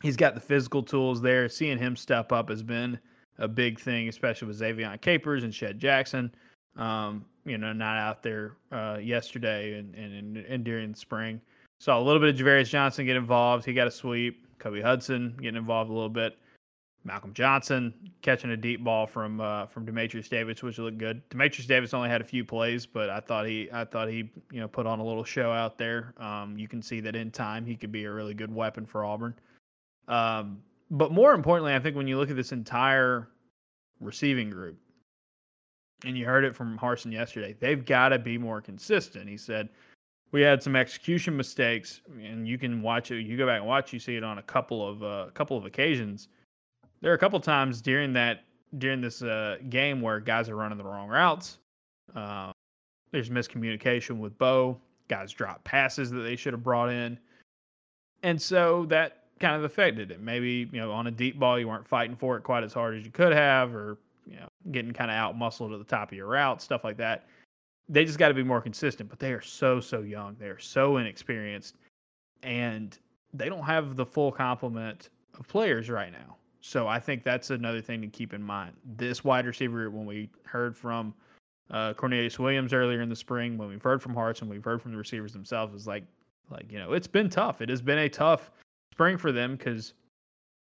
He's got the physical tools there. Seeing him step up has been a big thing, especially with Ze'Vian Capers and Shed Jackson um, you know, not out there uh, yesterday and, and, and during spring. Saw a little bit of Javarius Johnson get involved. He got a sweep. Kobe Hudson getting involved a little bit. Malcolm Johnson catching a deep ball from uh, from Dematrius Davis, which looked good. Dematrius Davis only had a few plays, but I thought he I thought he you know put on a little show out there. Um, you can see that in time he could be a really good weapon for Auburn. Um, but more importantly, I think when you look at this entire receiving group, and you heard it from Harsin yesterday. They've got to be more consistent. He said we had some execution mistakes, and you can watch it. You go back and watch. You see it on a couple of a uh, couple of occasions. There are a couple times during that during this uh, game where guys are running the wrong routes. Uh, there's miscommunication with Bo. Guys drop passes that they should have brought in, and so that kind of affected it. Maybe you know on a deep ball you weren't fighting for it quite as hard as you could have, or getting kind of out muscled at the top of your route, stuff like that. They just got to be more consistent, but they are so, so young. They are so inexperienced, and they don't have the full complement of players right now. So I think that's another thing to keep in mind. This wide receiver, when we heard from uh, Cornelius Williams earlier in the spring, when we've heard from Harsin, we've heard from the receivers themselves, is like, like you know, it's been tough. It has been a tough spring for them because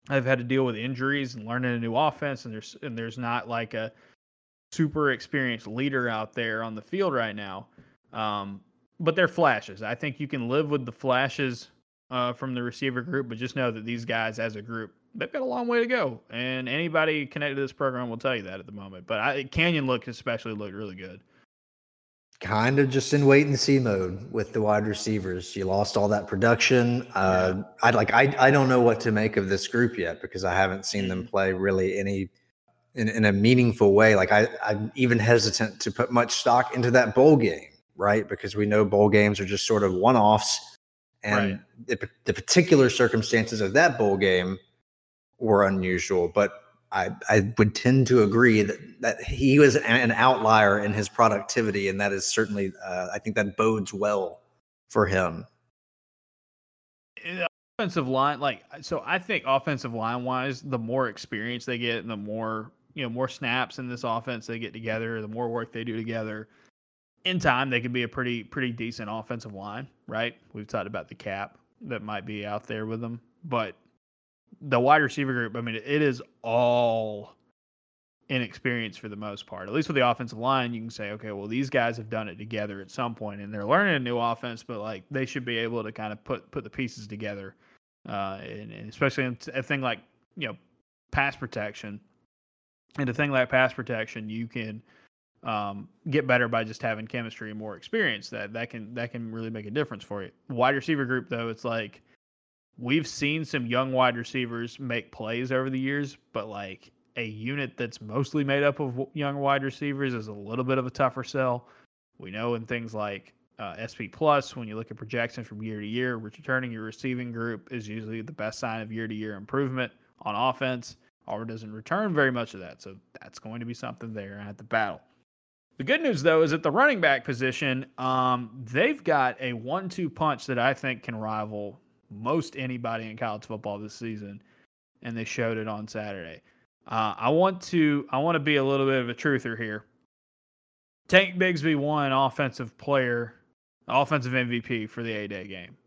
I've had to deal with injuries and learning a new offense, and there's and there's not like a super experienced leader out there on the field right now. Um, but they're flashes. I think you can live with the flashes uh, from the receiver group, but just know that these guys, as a group, they've got a long way to go. And anybody connected to this program will tell you that at the moment. But I, Canion look especially looked really good kind of just in wait and see mode with the wide receivers. You lost all that production. Uh, yeah. I like I I don't know what to make of this group yet because I haven't seen them mm-hmm. play really any in, in a meaningful way. Like I I'm even hesitant to put much stock into that bowl game, right? Because we know bowl games are just sort of one offs, and right. the, the particular circumstances of that bowl game were unusual. But I, I would tend to agree that, that he was an outlier in his productivity, and that is certainly, uh, I think that bodes well for him. Offensive line, like so, I think offensive line wise, the more experience they get, and the more you know, more snaps in this offense they get together, the more work they do together. In time, they could be a pretty pretty decent offensive line, right? We've talked about the cap that might be out there with them, but the wide receiver group, I mean, it is all inexperience for the most part. At least with the offensive line, you can say, okay, well, these guys have done it together at some point, and they're learning a new offense, but like they should be able to kind of put put the pieces together, uh, and, and especially in a thing like you know pass protection. And a thing like pass protection, you can um, get better by just having chemistry and more experience. That that can that can really make a difference for you. Wide receiver group though, it's like we've seen some young wide receivers make plays over the years, but like a unit that's mostly made up of young wide receivers is a little bit of a tougher sell. We know in things like uh, SP Plus, when you look at projections from year to year, returning your receiving group is usually the best sign of year to year improvement on offense. Auburn doesn't return very much of that, so that's going to be something there at the battle. The good news, though, is at the running back position, um, they've got a one two punch that I think can rival most anybody in college football this season, and they showed it on Saturday. Uh, I want to I want to be a little bit of a truther here. Tank Bigsby won offensive player, offensive MVP for the A Day game.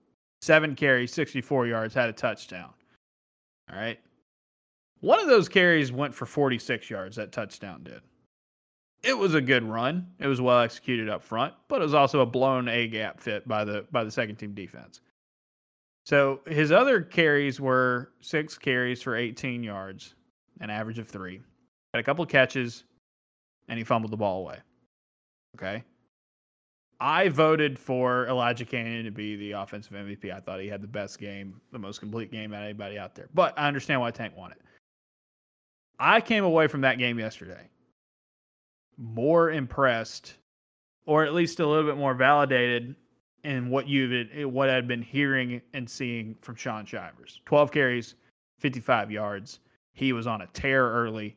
Seven carries, 64 yards, had a touchdown. All right. One of those carries went for 46 yards, that touchdown did. It was a good run. It was well executed up front, but it was also a blown A gap fit by the by the second team defense. So his other carries were six carries for 18 yards, an average of three. Had a couple catches, and he fumbled the ball away. Okay. I voted for Elijah Canion to be the offensive MVP. I thought he had the best game, the most complete game out of anybody out there. But I understand why Tank won it. I came away from that game yesterday more impressed, or at least a little bit more validated in what you've eh, what I'd been hearing and seeing from Shaun Shivers. Twelve carries, fifty-five yards. He was on a tear early,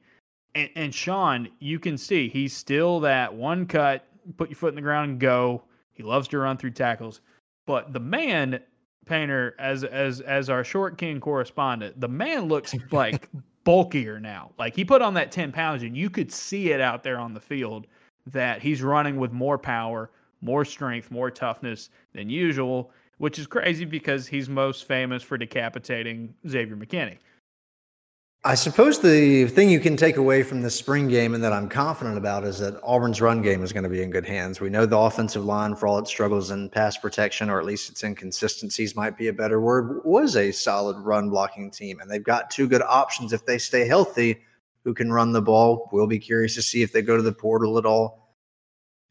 and, and Shaun, you can see he's still that one cut, put your foot in the ground and go. He loves to run through tackles, but the man Painter, as as as our short king correspondent, the man looks (laughs) like bulkier now. Like he put on that 10 pounds and you could see it out there on the field that he's running with more power, more strength, more toughness than usual, which is crazy because he's most famous for decapitating Xavier McKinney. I suppose the thing you can take away from the spring game and that I'm confident about is that Auburn's run game is going to be in good hands. We know the offensive line, for all its struggles in pass protection, or at least its inconsistencies, might be a better word, was a solid run blocking team. And they've got two good options if they stay healthy who can run the ball. We'll be curious to see if they go to the portal at all.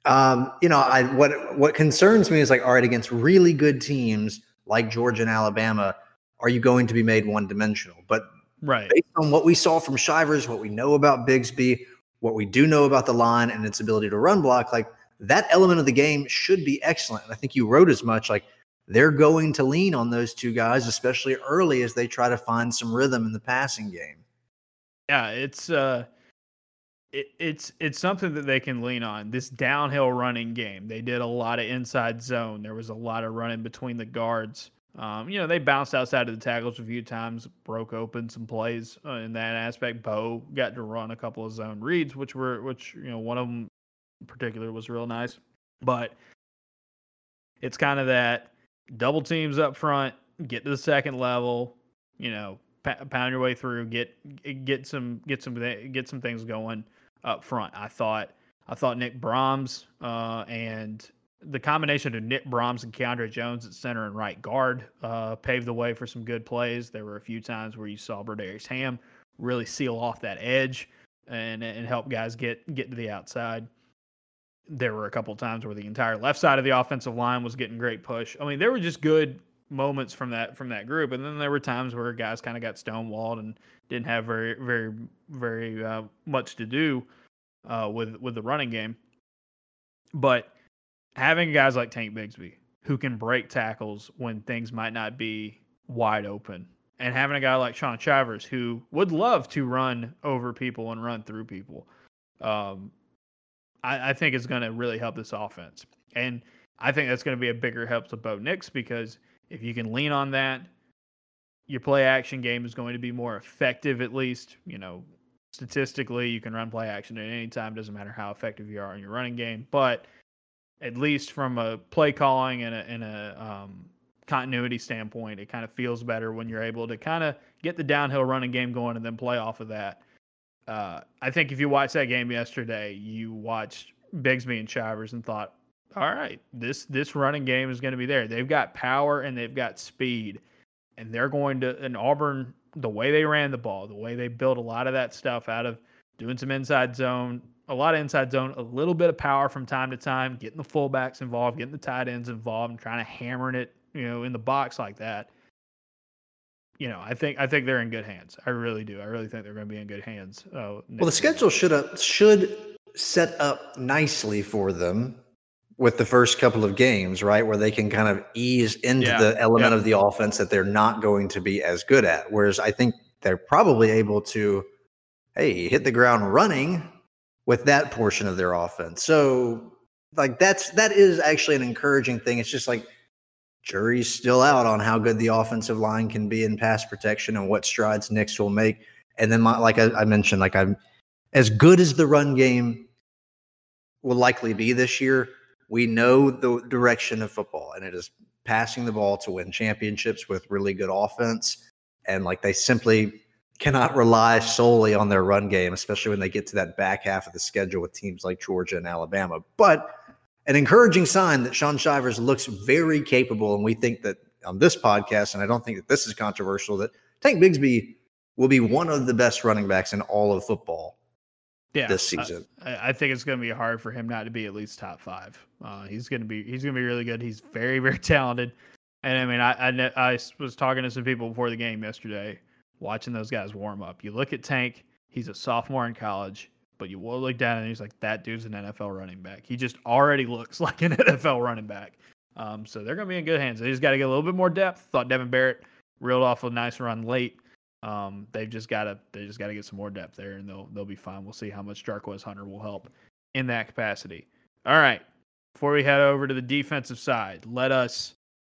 Um, you know, I what what concerns me is like, all right, against really good teams like Georgia and Alabama, are you going to be made one dimensional? But Right. Based on what we saw from Shivers, what we know about Bigsby, what we do know about the line and its ability to run block, like that element of the game should be excellent. And I think you wrote as much like they're going to lean on those two guys, especially early as they try to find some rhythm in the passing game. Yeah, it's uh it, it's it's something that they can lean on. This downhill running game. They did a lot of inside zone. There was a lot of running between the guards. Um, you know, they bounced outside of the tackles a few times, broke open some plays uh, in that aspect. Bo got to run a couple of zone reads, which were, which, you know, one of them in particular was real nice. But it's kind of that double teams up front, get to the second level, you know, pound your way through, get get some get some get some things going up front. I thought I thought Nick Brahms uh, and the combination of Nick Brahms and Keiondre Jones at center and right guard uh, paved the way for some good plays. There were a few times where you saw Brodarious Hamm really seal off that edge and and help guys get get to the outside. There were a couple times where the entire left side of the offensive line was getting great push. I mean, there were just good moments from that from that group, and then there were times where guys kind of got stonewalled and didn't have very very very uh, much to do uh, with with the running game. But having guys like Tank Bigsby who can break tackles when things might not be wide open, and having a guy like Shaun Shivers who would love to run over people and run through people, um, I, I think is going to really help this offense. And I think that's going to be a bigger help to Bo Nix because if you can lean on that, your play action game is going to be more effective, at least. You know, statistically, you can run play action at any time. Doesn't matter how effective you are in your running game. But at least from a play calling and a, and a um, continuity standpoint, it kind of feels better when you're able to kind of get the downhill running game going and then play off of that. Uh, I think if you watched that game yesterday, you watched Bigsby and Shivers and thought, all right, this this running game is going to be there. They've got power and they've got speed, and they're going to. And Auburn, the way they ran the ball, the way they built a lot of that stuff out of doing some inside zone, a lot of inside zone, a little bit of power from time to time, getting the fullbacks involved, getting the tight ends involved, and trying to hammer it, you know, in the box like that. you know, I think I think they're in good hands. I really do. I really think they're going to be in good hands. Uh, well, the schedule should have, should set up nicely for them with the first couple of games, right, where they can kind of ease into yeah. the element yeah. of the offense that they're not going to be as good at. Whereas I think they're probably able to, hey, hit the ground running with that portion of their offense. So, like that's that is actually an encouraging thing. It's just like jury's still out on how good the offensive line can be in pass protection and what strides Nix will make. And then, my, like I, I mentioned, like I'm as good as the run game will likely be this year. We know the direction of football, and it is passing the ball to win championships with really good offense. And like they simply cannot rely solely on their run game, especially when they get to that back half of the schedule with teams like Georgia and Alabama. But an encouraging sign that Shaun Shivers looks very capable. And we think that on this podcast, and I don't think that this is controversial, that Tank Bigsby will be one of the best running backs in all of football yeah, this season. I, I think it's going to be hard for him not to be at least top five. Uh, he's going to be he's going to be really good. He's very (laughs) very talented. And I mean, I, I I was talking to some people before the game yesterday, watching those guys warm up. You look at Tank; he's a sophomore in college but you will look down and he's like, that dude's an NFL running back. He just already looks (laughs) like an NFL running back. Um, so they're going to be in good hands. They just got to get a little bit more depth. Thought Devan Barrett reeled off a nice run late. Um, they've just got to they just got to get some more depth there, and they'll they'll be fine. We'll see how much Jarquez Hunter will help in that capacity. All right, before we head over to the defensive side, let us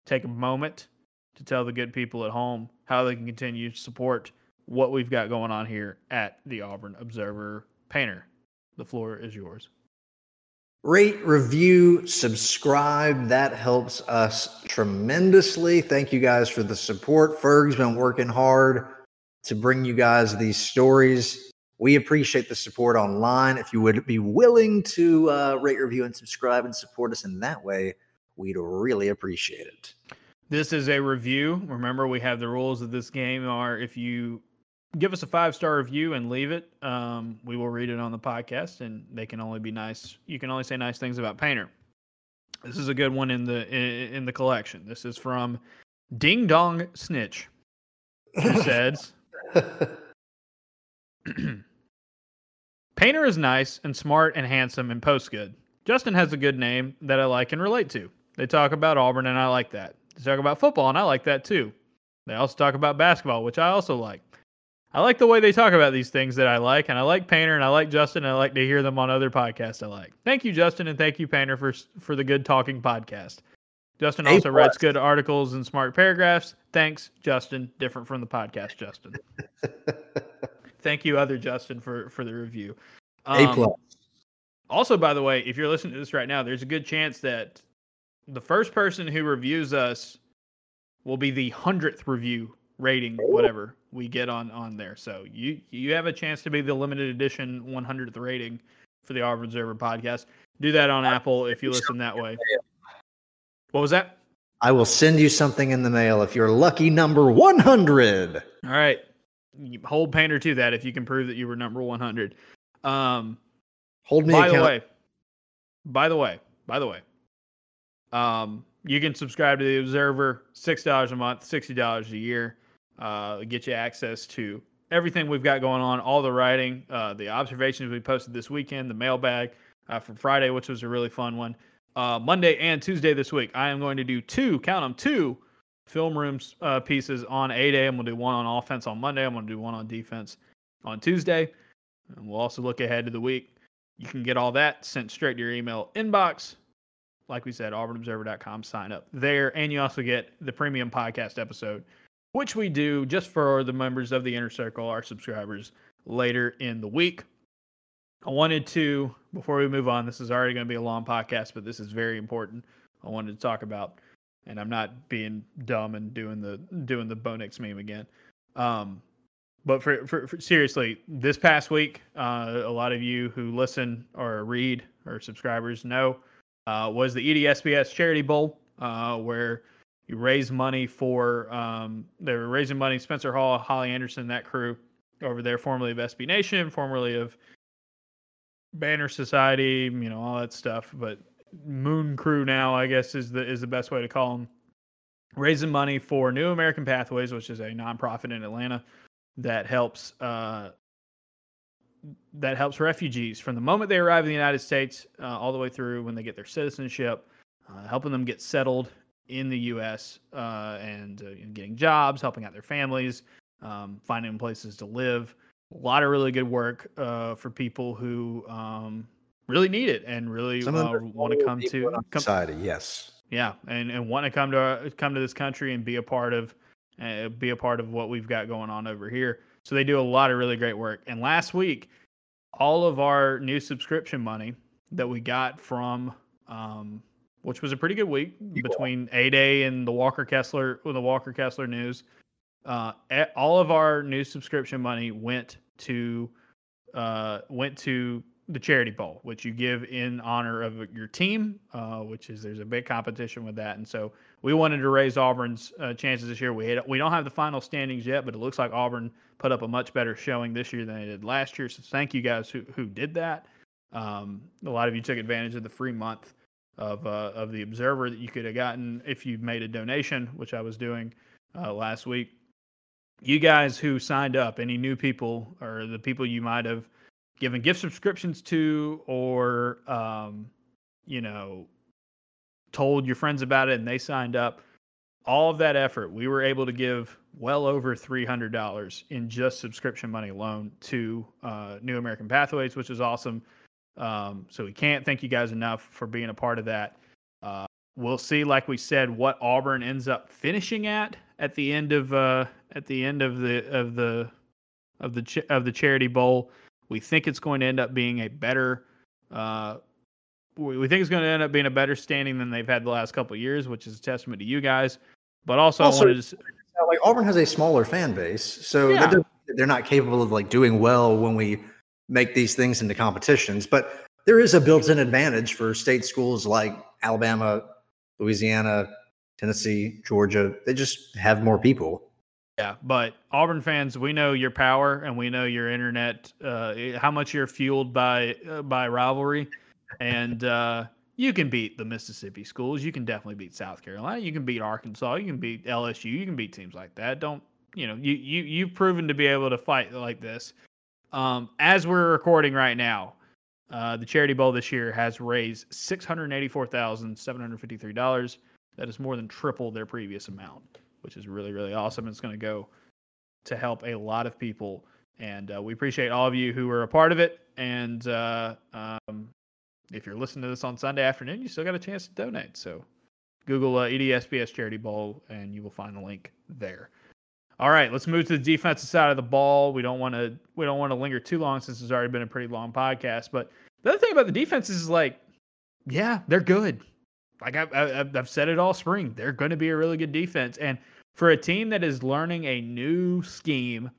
take a moment to tell the good people at home how they can continue to support what we've got going on here at the Auburn Observer Painter, the floor is yours. Rate, review, subscribe. That helps us tremendously. Thank you guys for the support. Ferg's been working hard to bring you guys these stories. We appreciate the support online. If you would be willing to uh, rate, review, and subscribe and support us in that way, we'd really appreciate it. This is a review. Remember, we have the rules of this game are if you give us a five star review and leave it. Um, we will read it on the podcast, and they can only be nice. You can only say nice things about Painter. This is a good one in the in, in the collection. This is from Ding Dong Snitch, who (laughs) says, (clears throat) "Painter is nice and smart and handsome and posts good. Justin has a good name that I like and relate to. They talk about Auburn, and I like that. They talk about football, and I like that too. They also talk about basketball, which I also like." I like the way they talk about these things that I like, and I like Painter, and I like Justin, and I like to hear them on other podcasts I like. Thank you, Justin, and thank you, Painter, for for the good talking podcast. Justin also writes good articles and smart paragraphs. Thanks, Justin. Different from the podcast, Justin. (laughs) thank you, other Justin, for for the review. Um, a plus. Also, by the way, if you're listening to this right now, there's a good chance that the first person who reviews us will be the hundredth review rating, whatever we get on on there. So you you have a chance to be the limited edition 100th rating for the Auburn Observer podcast. Do that on Apple if you listen that way. What was that? I will send you something in the mail if you're lucky number 100. All right. Hold painter to that if you can prove that you were number 100. Um, Hold me by account- the way, by the way, by the way, um, you can subscribe to the Observer, six dollars a month, sixty dollars a year uh, get you access to everything we've got going on, all the writing, uh, the observations we posted this weekend, the mailbag uh, from Friday, which was a really fun one. Uh, Monday and Tuesday this week, I am going to do two, count them, two film rooms uh, pieces on a day. I'm going to do one on offense on Monday. I'm going to do one on defense on Tuesday. And we'll also look ahead to the week. You can get all that sent straight to your email inbox. Like we said, auburnobserver.com, sign up there. And you also get the premium podcast episode which we do just for the members of the inner circle, our subscribers, later in the week. I wanted to, before we move on, this is already going to be a long podcast, but this is very important. I wanted to talk about, and I'm not being dumb and doing the doing the Bonix meme again. Um, but for, for, for, seriously, this past week, uh, a lot of you who listen or read or subscribers know uh, was the EDSBS Charity Bowl, uh, where you raise money for um, they were raising money. Spencer Hall, Holly Anderson, that crew over there, formerly of SB Nation, formerly of Banner Society, you know all that stuff. But Moon Crew now, I guess, is the is the best way to call them. raising money for New American Pathways, which is a nonprofit in Atlanta that helps uh, that helps refugees from the moment they arrive in the United States uh, all the way through when they get their citizenship, uh, helping them get settled in the U.S. Uh, and uh, getting jobs, helping out their families, um, finding places to live. A lot of really good work uh, for people who um, really need it and really uh, want to come to come, society. Yes, yeah, and, and want to come to come to this country and be a part of uh, be a part of what we've got going on over here. So they do a lot of really great work. And last week, all of our new subscription money that we got from, um, which was a pretty good week between A Day and the Walker Kessler, the Walker Kessler news. Uh, all of our new subscription money went to uh, went to the charity bowl, which you give in honor of your team, uh, which is there's a big competition with that, and so we wanted to raise Auburn's uh, chances this year. We had, we don't have the final standings yet, but it looks like Auburn put up a much better showing this year than they did last year. So thank you guys who who did that. Um, a lot of you took advantage of the free month of uh, of the Observer that you could have gotten if you made a donation, which I was doing uh, last week. You guys who signed up, any new people or the people you might have given gift subscriptions to or um, you know told your friends about it and they signed up all of that effort we were able to give well over $300 in just subscription money alone to uh, new american pathways which is awesome. Um, so we can't thank you guys enough for being a part of that. Uh, we'll see like we said what auburn ends up finishing at at the end of uh, at the end of the of the of the ch- of the charity bowl we think it's going to end up being a better. Uh, we think it's going to end up being a better standing than they've had the last couple years, which is a testament to you guys. But also, also I wanted to like Auburn has a smaller fan base, so yeah. they're not capable of like doing well when we make these things into competitions. But there is a built-in advantage for state schools like Alabama, Louisiana, Tennessee, Georgia. They just have more people. Yeah, but Auburn fans, we know your power and we know your internet, uh, how much you're fueled by uh, by rivalry, and uh, you can beat the Mississippi schools. You can definitely beat South Carolina. You can beat Arkansas. You can beat LSU. You can beat teams like that. Don't you know? You you you've proven to be able to fight like this. Um, as we're recording right now, uh, the Charity Bowl this year has raised six hundred eighty-four thousand seven hundred fifty-three dollars. That is more than triple their previous amount which is really really awesome. It's going to go to help a lot of people, and uh, we appreciate all of you who are a part of it. And uh, um, if you're listening to this on Sunday afternoon, you still got a chance to donate. So Google uh, EDSBS Charity Bowl, and you will find the link there. All right, let's move to the defensive side of the ball. We don't want to we don't want to linger too long since it's already been a pretty long podcast. But the other thing about the defense is like, yeah, they're good. Like I've, I've said it all spring, they're going to be a really good defense. And for a team that is learning a new scheme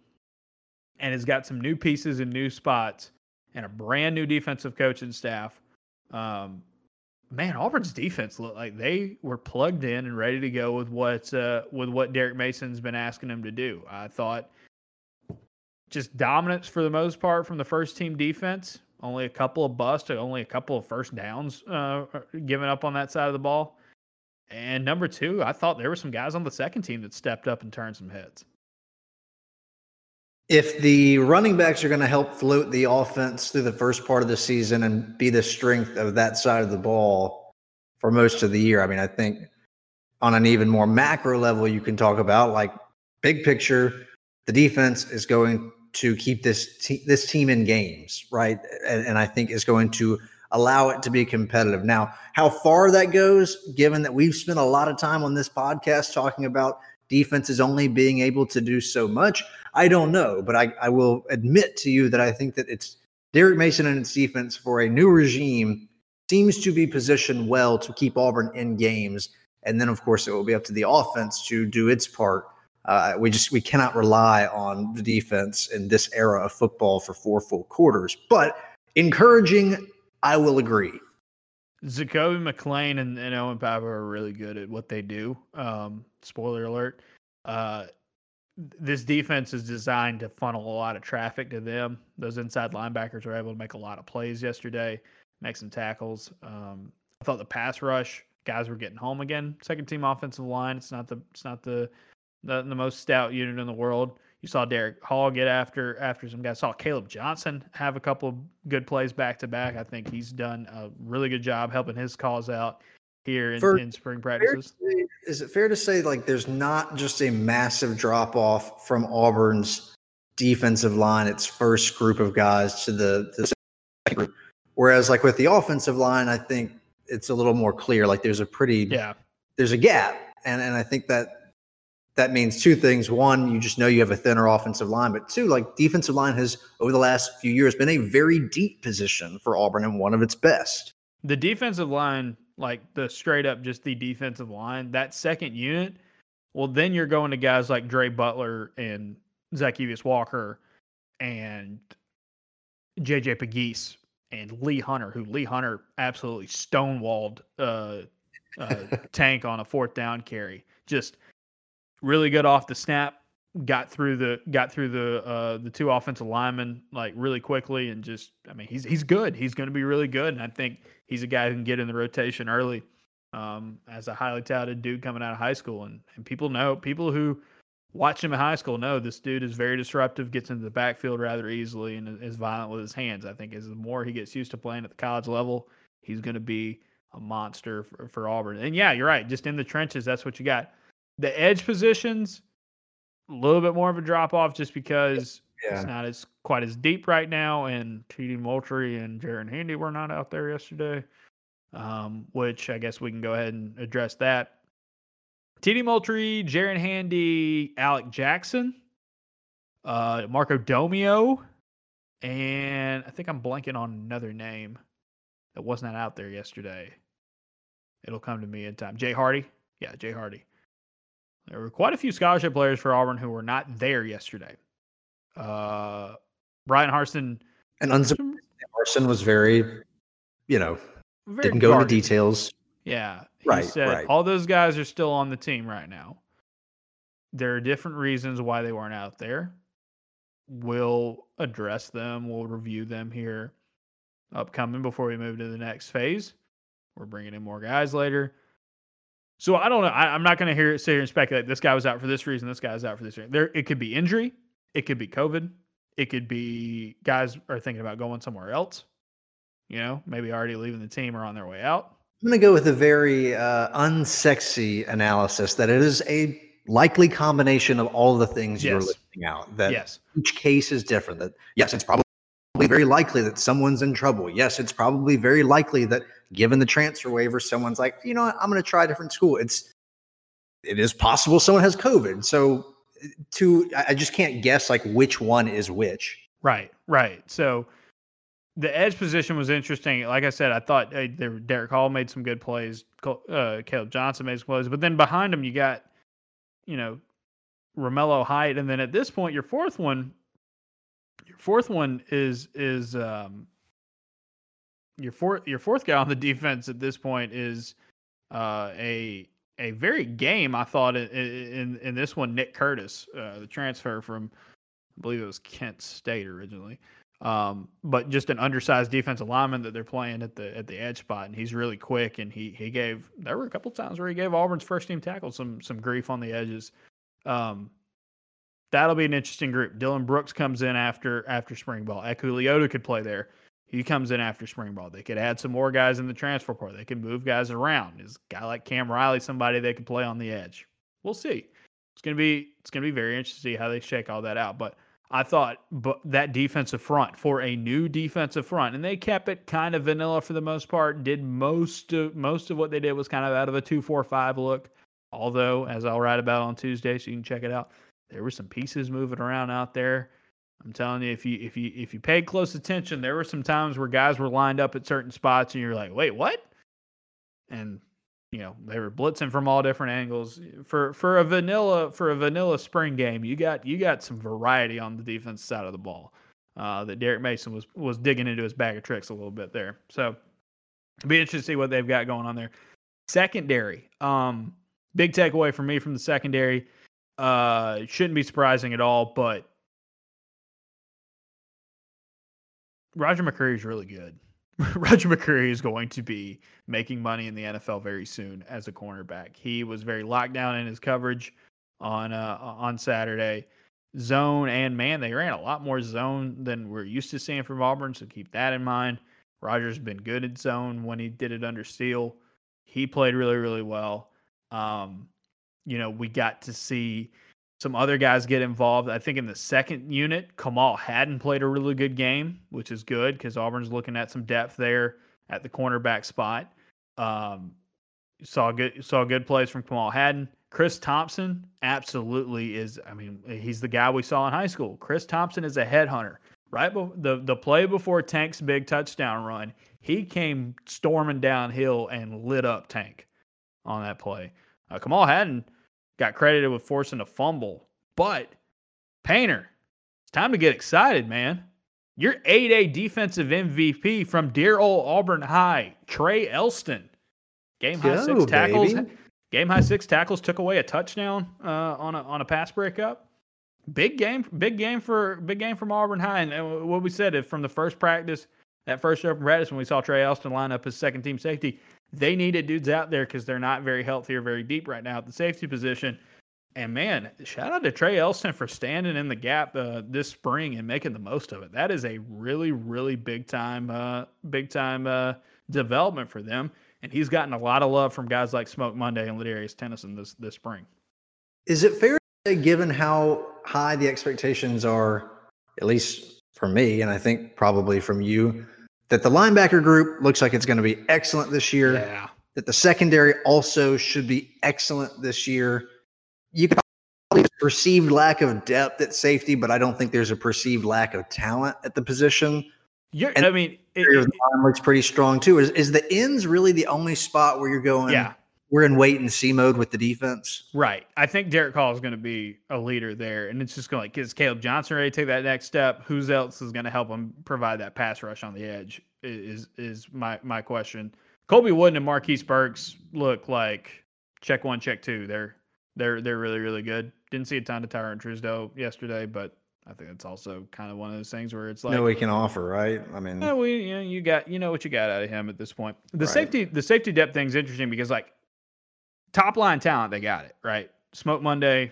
and has got some new pieces and new spots and a brand new defensive coaching staff, um, man, Auburn's defense looked like they were plugged in and ready to go with what uh, with what Derek Mason's been asking them to do. I thought just dominance for the most part from the first team defense. Only a couple of busts, only a couple of first downs uh, given up on that side of the ball. And number two, I thought there were some guys on the second team that stepped up and turned some heads. If the running backs are going to help float the offense through the first part of the season and be the strength of that side of the ball for most of the year, I mean, I think on an even more macro level, you can talk about like big picture, the defense is going to keep this te- this team in games, right? And, and I think is going to allow it to be competitive. Now, how far that goes, given that we've spent a lot of time on this podcast talking about defenses only being able to do so much, I don't know. But I, I will admit to you that I think that it's Derek Mason and its defense for a new regime seems to be positioned well to keep Auburn in games. And then, of course, it will be up to the offense to do its part. Uh, we just we cannot rely on the defense in this era of football for four full quarters. But encouraging I will agree. Zakoby McClain and, and Owen Pappoe are really good at what they do. Um, spoiler alert. Uh, this defense is designed to funnel a lot of traffic to them. Those inside linebackers were able to make a lot of plays yesterday, make some tackles. Um, I thought the pass rush guys were getting home again. Second team offensive line. It's not the it's not the the, the most stout unit in the world. You saw Derick Hall get after after some guys. Saw Caleb Johnson have a couple of good plays back to back. I think he's done a really good job helping his cause out here in, For, in spring practices. Say, is it fair to say like there's not just a massive drop off from Auburn's defensive line, its first group of guys to the, the second group? Whereas like with the offensive line, I think it's a little more clear. Like there's a pretty yeah, there's a gap, and and I think that that means two things. One, you just know you have a thinner offensive line, but two, like defensive line has over the last few years been a very deep position for Auburn and one of its best. The defensive line, like the straight up just the defensive line, that second unit, well, then you're going to guys like Dre Butler and Zykeivous Walker and JJ Pegues and Lee Hunter, who Lee Hunter absolutely stonewalled uh, uh, (laughs) tank on a fourth down carry. Just really good off the snap. Got through the got through the uh, the two offensive linemen like really quickly and just I mean he's he's good. He's going to be really good, and I think he's a guy who can get in the rotation early um, as a highly touted dude coming out of high school. And and people know people who watch him in high school know this dude is very disruptive, gets into the backfield rather easily, and is violent with his hands. I think as the more he gets used to playing at the college level, he's going to be a monster for, for Auburn. And yeah, you're right. Just in the trenches, that's what you got. The edge positions, a little bit more of a drop off just because yeah. it's not as quite as deep right now. And TD Moultrie and Jaren Handy were not out there yesterday, um, which I guess we can go ahead and address that. TD Moultrie, Jaren Handy, Alec Jackson, uh, Marco Domio, and I think I'm blanking on another name that was not out there yesterday. It'll come to me in time. Jay Hardy. Yeah, Jay Hardy. There were quite a few scholarship players for Auburn who were not there yesterday. Uh, Bryan Harsin. And unsurprisingly, Harsin was very, you know, very didn't go into details. Yeah. right. Said, right. All those guys are still on the team right now. There are different reasons why they weren't out there. We'll address them. We'll review them here upcoming before we move to the next phase. We're bringing in more guys later. So I don't know. I, am not going to hear sit here and speculate. This guy was out for this reason. This guy's out for this reason. There, it could be injury. It could be COVID. It could be guys are thinking about going somewhere else. You know, maybe already leaving the team or on their way out. I'm going to go with a very uh, unsexy analysis that it is a likely combination of all the things yes. you're listing out. That yes. each case is different. That yes, it's probably very likely that someone's in trouble. Yes, it's probably very likely that given the transfer waiver, someone's like, you know what, I'm going to try a different school. It's it is possible someone has COVID. So to I just can't guess like which one is which. Right, right. So the edge position was interesting. Like I said, I thought uh, there, Derick Hall made some good plays. Uh, Caleb Johnson made some plays, but then behind him you got, you know, Romello Height, and then at this point your fourth one, your fourth one is is um, your fourth your fourth guy on the (laughs) defense at this point is uh, a a very game I thought in in, in this one Nick Curtis uh, the transfer from I believe it was Kent State originally. Um, but just an undersized defensive lineman that they're playing at the at the edge spot and he's really quick and he he gave there were a couple times where he gave Auburn's first team tackle some some grief on the edges. Um, that'll be an interesting group. Dylan Brooks comes in after after spring ball. Eku Leota could play there he comes in after spring ball. They could add some more guys in the transfer portal. They can move guys around. Is a guy like Cam Riley somebody they can play on the edge? We'll see. It's gonna be it's gonna be very interesting to see how they shake all that out. But I thought but that defensive front for a new defensive front, and they kept it kind of vanilla for the most part. Did most of most of what they did was kind of out of a two four five look. Although, as I'll write about on Tuesday, so you can check it out, there were some pieces moving around out there I'm telling you, if you if you if you paid close attention, there were some times where guys were lined up at certain spots, and you're like, "Wait, what?" And you know they were blitzing from all different angles. For for a vanilla for a vanilla spring game, you got you got some variety on the defense side of the ball. Uh, that Derek Mason was was digging into his bag of tricks a little bit there. So it'll be interesting to see what they've got going on there. Secondary, um, big takeaway for me from the secondary. Uh, shouldn't be surprising at all, but Roger McCreary is really good. (laughs) Roger McCreary is going to be making money in the NFL very soon as a cornerback. He was very locked down in his coverage on uh, on Saturday. Zone and man, they ran a lot more zone than we're used to seeing from Auburn, so keep that in mind. Roger's been good at zone when he did it under Steele. He played really, really well. Um, you know, we got to see some other guys get involved. I think in the second unit, Kamal Hadden played a really good game, which is good because Auburn's looking at some depth there at the cornerback spot. Um, saw good saw good plays from Kamal Hadden. Chris Thompson absolutely is. I mean, he's the guy we saw in high school. Chris Thompson is a headhunter. Right, the the play before Tank's big touchdown run, he came storming downhill and lit up Tank on that play. Uh, Kamal Hadden got credited with forcing a fumble. But Painter, it's time to get excited, man. Your 8A defensive MVP from dear old Auburn High, Trey Elston. Game high Go, six tackles. Baby. Game high six tackles took away a touchdown uh, on a on a pass breakup. Big game, big game for big game from Auburn High. And what we said if from the first practice, that first open practice when we saw Trey Elston line up as second team safety, they needed dudes out there because they're not very healthy or very deep right now at the safety position. And man, shout out to Trey Elston for standing in the gap uh, this spring and making the most of it. That is a really, really big time, uh, big time uh, development for them. And he's gotten a lot of love from guys like Smoke Monday and Ladarius Tennison this this spring. Is it fair to say, given how high the expectations are, at least for me, and I think probably from you, that the linebacker group looks like it's going to be excellent this year. Yeah. That the secondary also should be excellent this year. You can probably perceived lack of depth at safety, but I don't think there's a perceived lack of talent at the position. You're, and I mean, it, it, looks pretty strong too. Is, is the ends really the only spot where you're going? Yeah, we're in wait and see mode with the defense. Right. I think Derick Hall is going to be a leader there, and it's just going to like, is Caleb Johnson ready to take that next step? Who's else is going to help him provide that pass rush on the edge? Is is my my question. Colby Wooden and Marquise Burks look like check one, check two. They're they're they're really really good. Didn't see a ton of Tyrone Truesdale yesterday, but I think it's also kind of one of those things where it's like no, we can offer, right? I mean, yeah, we you know you got you know what you got out of him at this point. The right. safety the safety depth thing is interesting because like top line talent, they got it right. Smoke Monday,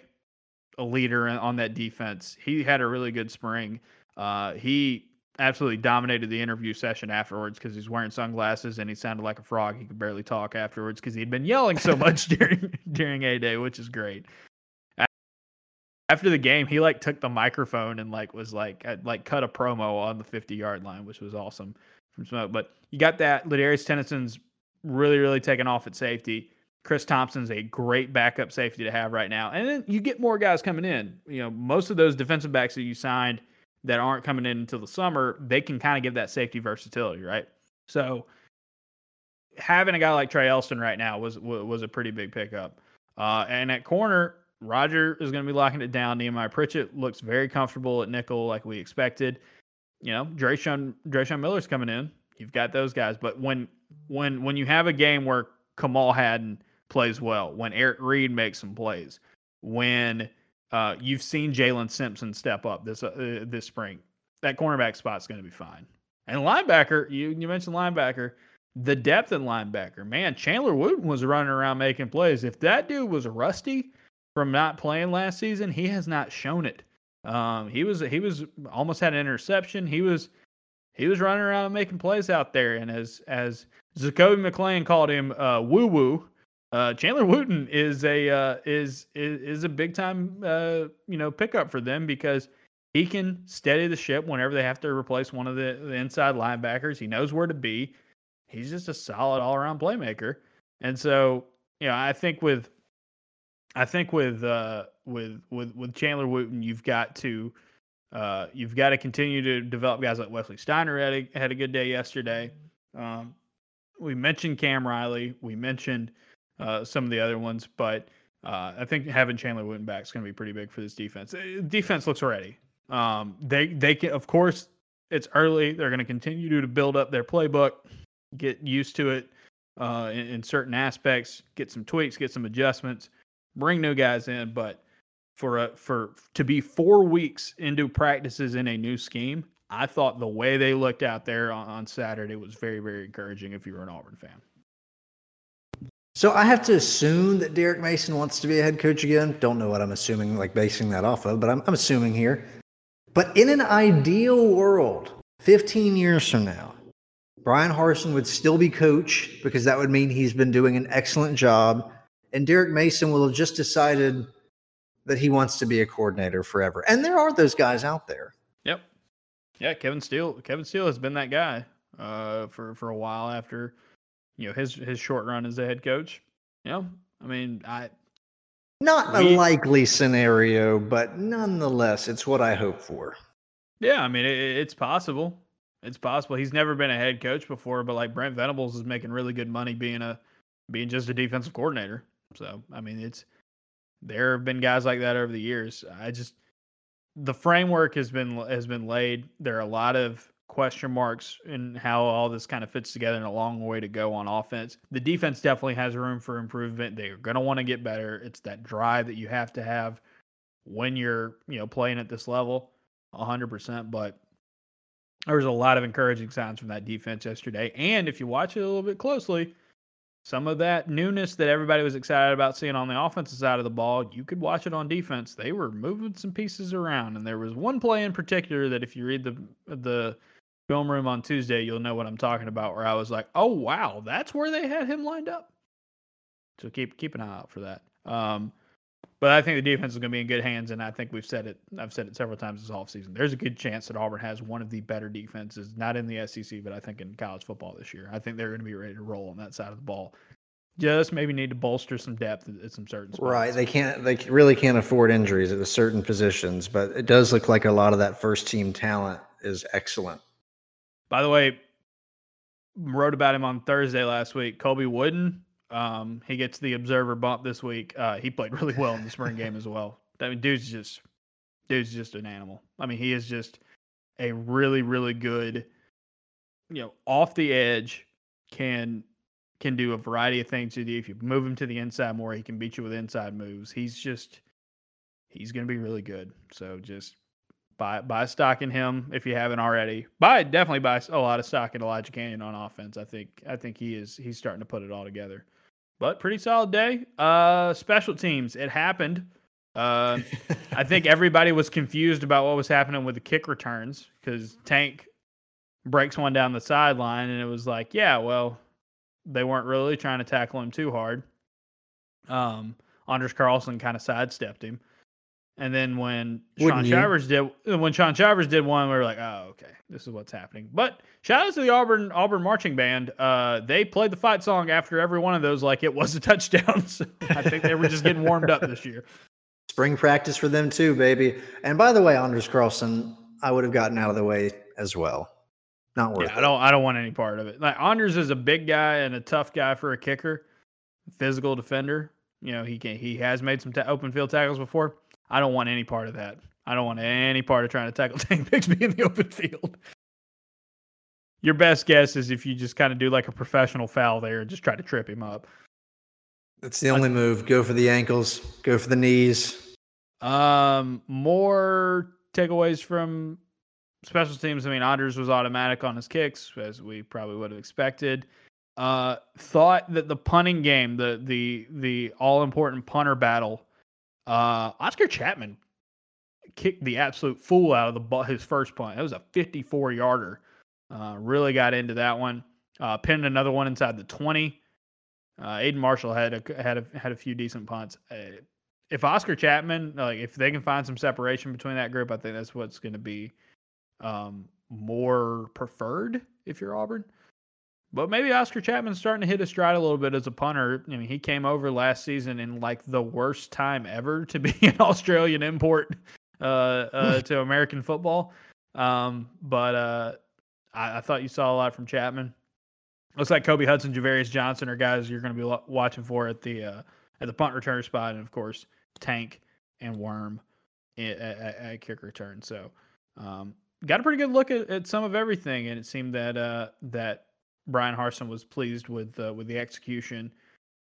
a leader on that defense. He had a really good spring. Uh, he absolutely dominated the interview session afterwards because he's wearing sunglasses and he sounded like a frog. He could barely talk afterwards because he'd been yelling so much (laughs) during during a day, which is great. After the game, he like took the microphone and like was like like cut a promo on the 50 yard line, which was awesome from Smoke. But you got that. Ladarius Tennison's really really taking off at safety. Chris Thompson's a great backup safety to have right now. And then you get more guys coming in. You know, most of those defensive backs that you signed that aren't coming in until the summer, they can kind of give that safety versatility, right? So having a guy like Trey Elston right now was was a pretty big pickup. Uh, and at corner, Roger is going to be locking it down. Nehemiah Pritchett looks very comfortable at nickel, like we expected. You know, Dreshun Dreshun Miller's coming in. You've got those guys, but when when when you have a game where Kamal Hadden plays well, when Eric Reed makes some plays, when uh, you've seen Jaylin Simpson step up this uh, this spring, that cornerback spot's going to be fine. And linebacker, you you mentioned linebacker, the depth in linebacker, man, Chandler Wooten was running around making plays. If that dude was rusty from not playing last season, he has not shown it. Um, he was he was almost had an interception. He was he was running around making plays out there, and as as Zakoby McLean called him uh, woo woo uh, Chandler Wooten is a uh, is, is is a big time uh, you know pickup for them because he can steady the ship whenever they have to replace one of the, the inside linebackers. He knows where to be. He's just a solid all around playmaker. And so, you know, I think with I think with uh, with with with Chandler Wooten, you've got to uh, you've got to continue to develop guys like Wesley Steiner had a, had a good day yesterday. Um, we mentioned Cam Riley. We mentioned uh, some of the other ones, but uh, I think having Chandler Wooten back is going to be pretty big for this defense. Uh, defense looks ready. Um, they they can, of course, it's early. They're going to continue to build up their playbook, get used to it uh, in, in, certain aspects, get some tweaks, get some adjustments, bring new guys in. But for a, for to be four weeks into practices in a new scheme, I thought the way they looked out there on, on Saturday was very, very encouraging if you were an Auburn fan. So I have to assume that Derek Mason wants to be a head coach again. Don't know what I'm assuming, like basing that off of, but I'm, I'm assuming here. But in an ideal world, 15 years from now, Bryan Harsin would still be coach because that would mean he's been doing an excellent job. And Derek Mason will have just decided that he wants to be a coordinator forever. And there are those guys out there. Yep. Yeah, Kevin Steele. Kevin Steele has been that guy uh, for for a while after you know his his short run as a head coach. You know, I mean, I not we, a likely scenario, but nonetheless, it's what I hope for. Yeah, I mean, it, it's possible. It's possible. He's never been a head coach before, but like Brent Venables is making really good money being a being just a defensive coordinator. So I mean, it's there have been guys like that over the years. I just the framework has been has been laid. There are a lot of question marks in how all this kind of fits together and a long way to go on offense. The defense definitely has room for improvement. They're going to want to get better. It's that drive that you have to have when you're, you know, playing at this level 100%, but there was a lot of encouraging signs from that defense yesterday. And if you watch it a little bit closely, some of that newness that everybody was excited about seeing on the offensive side of the ball, you could watch it on defense. They were moving some pieces around, and there was one play in particular that, if you read the the film room on Tuesday, you'll know what I'm talking about. Where I was like, "Oh wow, that's where they had him lined up." So keep keep an eye out for that. Um, but I think the defense is going to be in good hands, and I think we've said it. I've said it several times this offseason. There's a good chance that Auburn has one of the better defenses, not in the SEC, but I think in college football this year. I think they're going to be ready to roll on that side of the ball. Just maybe need to bolster some depth at some certain spots. Right. They can't. They really can't afford injuries at the certain positions, but it does look like a lot of that first team talent is excellent. By the way, wrote about him on Thursday last week. Colby Wooden um, he gets the observer bump this week. Uh, he played really well in the spring game as well. (laughs) I mean, dude's just dude's just an animal. I mean, he is just a really, really good, you know, off the edge can can do a variety of things to you. If you move him to the inside more, he can beat you with inside moves. He's just he's going to be really good. So just buy buy stock in him if you haven't already. Buy definitely buy a lot of stock in Elijah Canion on offense. I think I think he is he's starting to put it all together but pretty solid day. Uh, special teams, it happened. Uh, (laughs) I think everybody was confused about what was happening with the kick returns because Tank breaks one down the sideline, and it was like, yeah, well, they weren't really trying to tackle him too hard. Um, Anders Carlson kind of sidestepped him. And then when Wouldn't Shaun you? Shivers did when Shaun Shivers did one, we were like, oh, okay, this is what's happening. But shout out to the Auburn Auburn marching band. Uh, they played the fight song after every one of those like it was a touchdown. (laughs) So I think they were just getting warmed up this year. Spring practice for them too, baby. And by the way, Anders Carlson, I would have gotten out of the way as well. Not worth yeah, it. I don't I don't want any part of it. Like Anders is a big guy and a tough guy for a kicker, physical defender. You know, he can he has made some open field tackles before I don't want any part of that. I don't want any part of trying to tackle (laughs) Tank Bigsby in the open field. Your best guess is if you just kind of do like a professional foul there and just try to trip him up. That's the only move. Go for the ankles, go for the knees. Um, more takeaways from special teams. I mean, Anders was automatic on his kicks, as we probably would have expected. Uh, thought that the punting game, the the the all important punter battle, uh, Oscar Chapman kicked the absolute fool out of the ball, his first punt. It was a 54 yarder. Uh, really got into that one. Uh, pinned another one inside the 20. Uh, Aidan Marshall had a, had a, had a few decent punts. Uh, if Oscar Chapman, like if they can find some separation between that group, I think that's what's going to be um, more preferred if you're Auburn. But maybe Oscar Chapman's starting to hit a stride a little bit as a punter. I mean, he came over last season in like the worst time ever to be (laughs) an Australian import uh, uh, (laughs) to American football. Um, but uh, I, I, thought you saw a lot from Chapman. Looks like Kobe Hudson, Javarius Johnson are guys you're going to be watching for at the uh, at the punt return spot, and of course Tank and Worm at, at, at kick return. So um, got a pretty good look at, at some of everything, and it seemed that uh, that Bryan Harsin was pleased with uh, with the execution,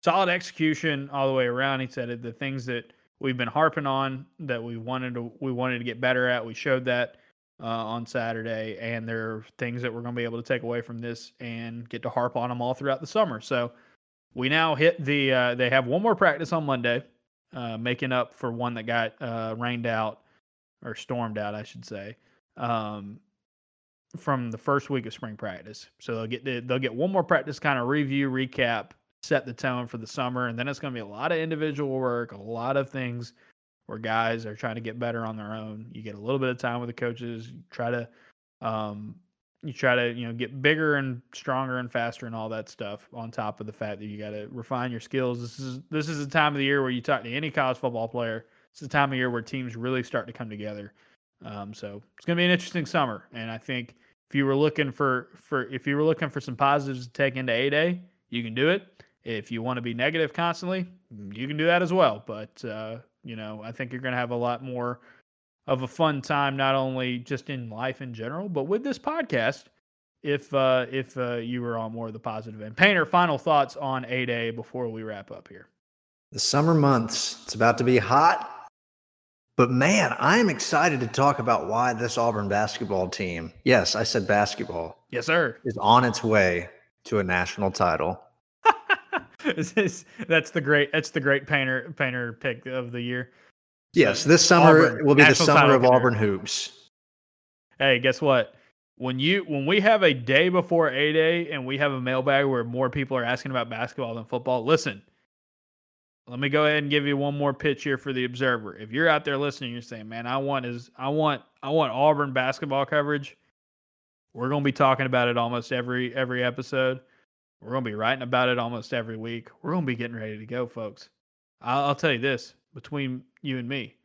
solid execution all the way around. He said the things that we've been harping on that we wanted to we wanted to get better at. We showed that uh, on Saturday, and there are things that we're going to be able to take away from this and get to harp on them all throughout the summer. So we now hit the. Uh, they have one more practice on Monday, uh, making up for one that got uh, rained out or stormed out, I should say, um, from the first week of spring practice. So they'll get they'll get one more practice, kind of review, recap, set the tone for the summer, and then it's going to be a lot of individual work, a lot of things where guys are trying to get better on their own. You get a little bit of time with the coaches. You try to, um, you try to you know get bigger and stronger and faster and all that stuff. On top of the fact that you got to refine your skills. This is this is the time of the year where you talk to any college football player. It's the time of year where teams really start to come together. Um, so it's going to be an interesting summer, and I think if you were looking for for if you were looking for some positives to take into A Day, you can do it. If you want to be negative constantly, you can do that as well. But uh, you know, I think you're going to have a lot more of a fun time, not only just in life in general, but with this podcast. If uh, if uh, you were on more of the positive end, Painter, final thoughts on a day before we wrap up here. The summer months, it's about to be hot, but man, I'm excited to talk about why this Auburn basketball team, yes, I said basketball, yes, sir, is on its way to a national title. (laughs) is, that's the great that's the great painter painter pick of the year. Yes, this summer Auburn, will be the summer of Auburn hoops. Hey, guess what? When you when we have a day before a day and we have a mailbag where more people are asking about basketball than football, listen. Let me go ahead and give you one more pitch here for the Observer. If you're out there listening, you're saying, "Man, I want is I want I want Auburn basketball coverage." We're going to be talking about it almost every every episode. We're going to be writing about it almost every week. We're going to be getting ready to go, folks. I'll, I'll tell you this between you and me,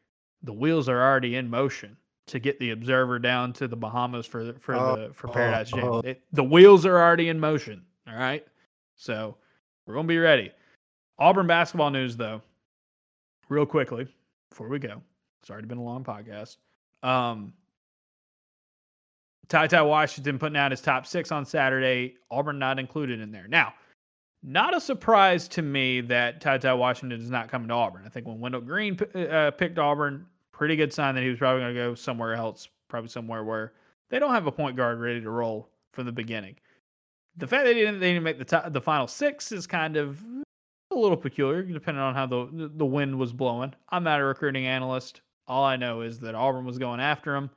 the wheels are already in motion to get the observer down to the Bahamas for for oh, the for oh, Paradise oh, Jam. Oh. It, the wheels are already in motion. All right, so we're gonna be ready. Auburn basketball news, though, real quickly before we go. It's already been a long podcast. Um, Ty Ty Washington putting out his top six on Saturday. Auburn not included in there. Now, not a surprise to me that Ty Ty Washington is not coming to Auburn. I think when Wendell Green uh, picked Auburn, pretty good sign that he was probably going to go somewhere else, probably somewhere where they don't have a point guard ready to roll from the beginning. The fact that they didn't, they didn't make the top, the final six is kind of a little peculiar, depending on how the the wind was blowing. I'm not a recruiting analyst. All I know is that Auburn was going after him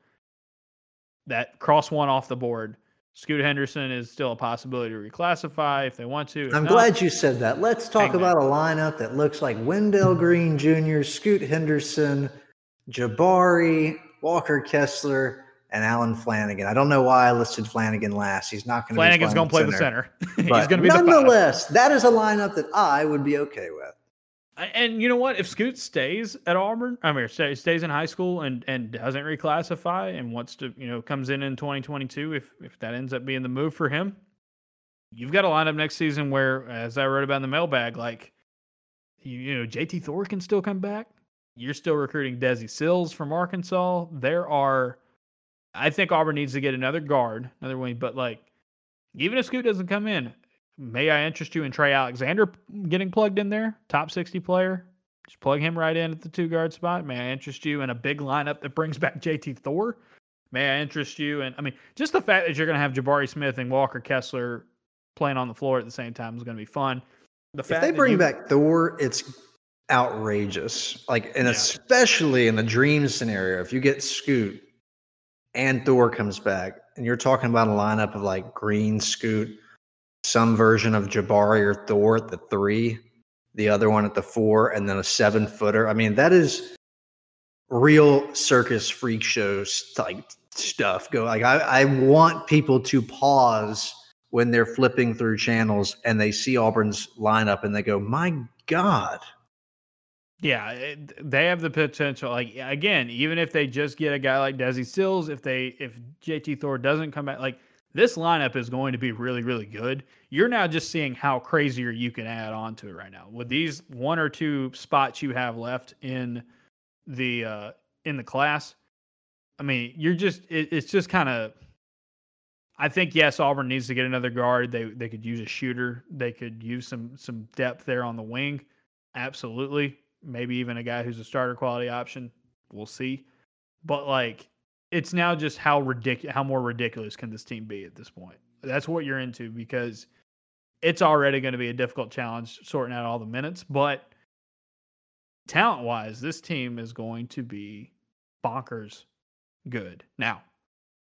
that cross one off the board. Scoot Henderson is still a possibility to reclassify if they want to. I'm not, glad you said that. Let's talk about a lineup that looks like Wendell (laughs) Green Jr., Scoot Henderson, Jabari, Walker Kessler, and Allen Flanigan. I don't know why I listed Flanigan last. He's not going to. Flanigan's going to play the center. (laughs) He's going to be nonetheless. that is a lineup that I would be okay with. And you know what? If Scoot stays at Auburn, I mean, stays in high school and and doesn't reclassify and wants to, you know, comes in in 2022, if if that ends up being the move for him, you've got a lineup next season where, as I wrote about in the mailbag, like you, you know, JT Thor can still come back. You're still recruiting Desi Sills from Arkansas. There are, I think Auburn needs to get another guard, another wing, but like even if Scoot doesn't come in, May I interest you in Trey Alexander getting plugged in there? Top 60 player. Just plug him right in at the two guard spot. May I interest you in a big lineup that brings back (laughs) JT Thor? May I interest you in, I mean, just the fact that you're going to have Jabari Smith and Walker Kessler playing on the floor at the same time is going to be fun. The if they bring you, back Thor, it's outrageous. Like, and yeah. especially in the dream scenario, if you get Scoot and Thor comes back, and you're talking about a lineup of like Green, Scoot, some version of Jabari or Thor at the three, the other one at the four, and then a seven footer. I mean, that is real circus freak shows like stuff. Go like I, I want people to pause when they're flipping through channels and they see Auburn's lineup and they go, "My God." Yeah, it, they have the potential. Like again, even if they just get a guy like Desi Sills, if they if JT Thor doesn't come back, like this lineup is going to be really, really good. You're now just seeing how crazier you can add on to it right now. With these one or two spots you have left in the uh in the class, I mean, you're just it, it's just kind of I think yes, Auburn needs to get another guard. They they could use a shooter. They could use some some depth there on the wing. Absolutely. Maybe even a guy who's a starter quality option. We'll see. But like it's now just how ridiculous, how more ridiculous can this team be at this point? That's what you're into because it's already going to be a difficult challenge sorting out all the minutes, but talent wise, this team is going to be bonkers good. Now,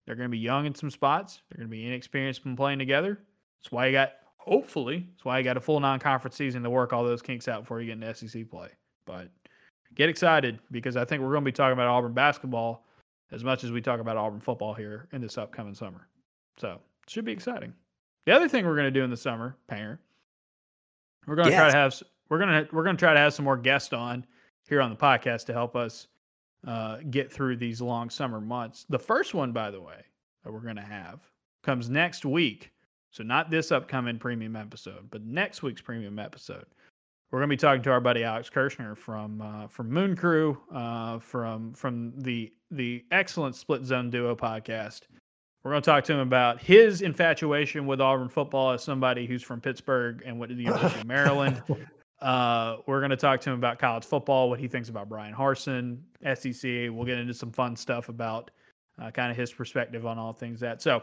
they're going to be young in some spots. They're going to be inexperienced from playing together. That's why you got, hopefully, that's why you got a full non conference season to work all those kinks out before you get into SEC play. Get excited because I think we're going to be talking about Auburn basketball as much as we talk about Auburn football here in this upcoming summer. So it should be exciting. The other thing we're going to do in the summer, Painter, we're going to yes. try to have we're going to we're going to try to have some more guests on here on the podcast to help us uh, get through these long summer months. The first one, by the way, that we're going to have comes next week. So not this upcoming premium episode, but next week's premium episode. We're going to be talking to our buddy Alex Kirshner from uh, from Moon Crew, uh, from from the the excellent Split Zone Duo podcast. We're going to talk to him about his infatuation with Auburn football as somebody who's from Pittsburgh and went to the University of (laughs) Maryland. Uh, we're going to talk to him about college football, what he thinks about Bryan Harsin, SEC. We'll get into some fun stuff about uh, kind of his perspective on all things that. So,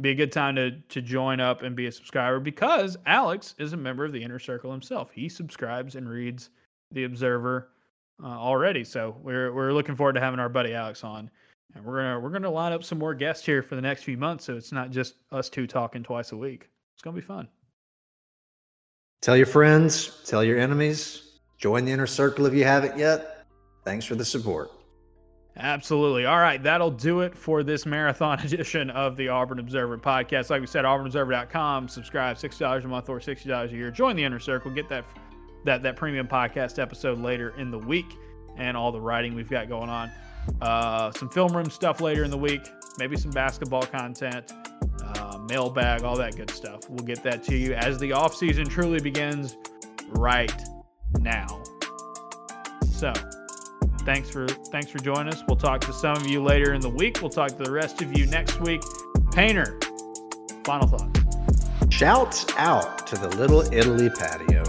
be a good time to to join up and be a subscriber because Alex is a member of the inner circle himself. He subscribes and reads the Observer uh, already. So we're we're looking forward to having our buddy Alex on, and we're gonna we're gonna line up some more guests here for the next few months. So it's not just us two talking twice a week. It's gonna be fun. Tell your friends, tell your enemies, join the inner circle if you haven't yet. Thanks for the support. Absolutely. All right, that'll do it for this marathon (laughs) edition of the Auburn Observer podcast. Like we said, auburnobserver.com, subscribe $6 a month or $60 a year. Join the inner circle, get that that that premium podcast episode later in the week and all the writing we've got going on. Uh, some film room stuff later in the week, maybe some basketball content uh, mailbag, all that good stuff. We'll get that to you as the off season truly begins right now. So, thanks for thanks for joining us. We'll talk to some of you later in the week. We'll talk to the rest of you next week. Painter, final thoughts. Shouts out to the Little Italy patio.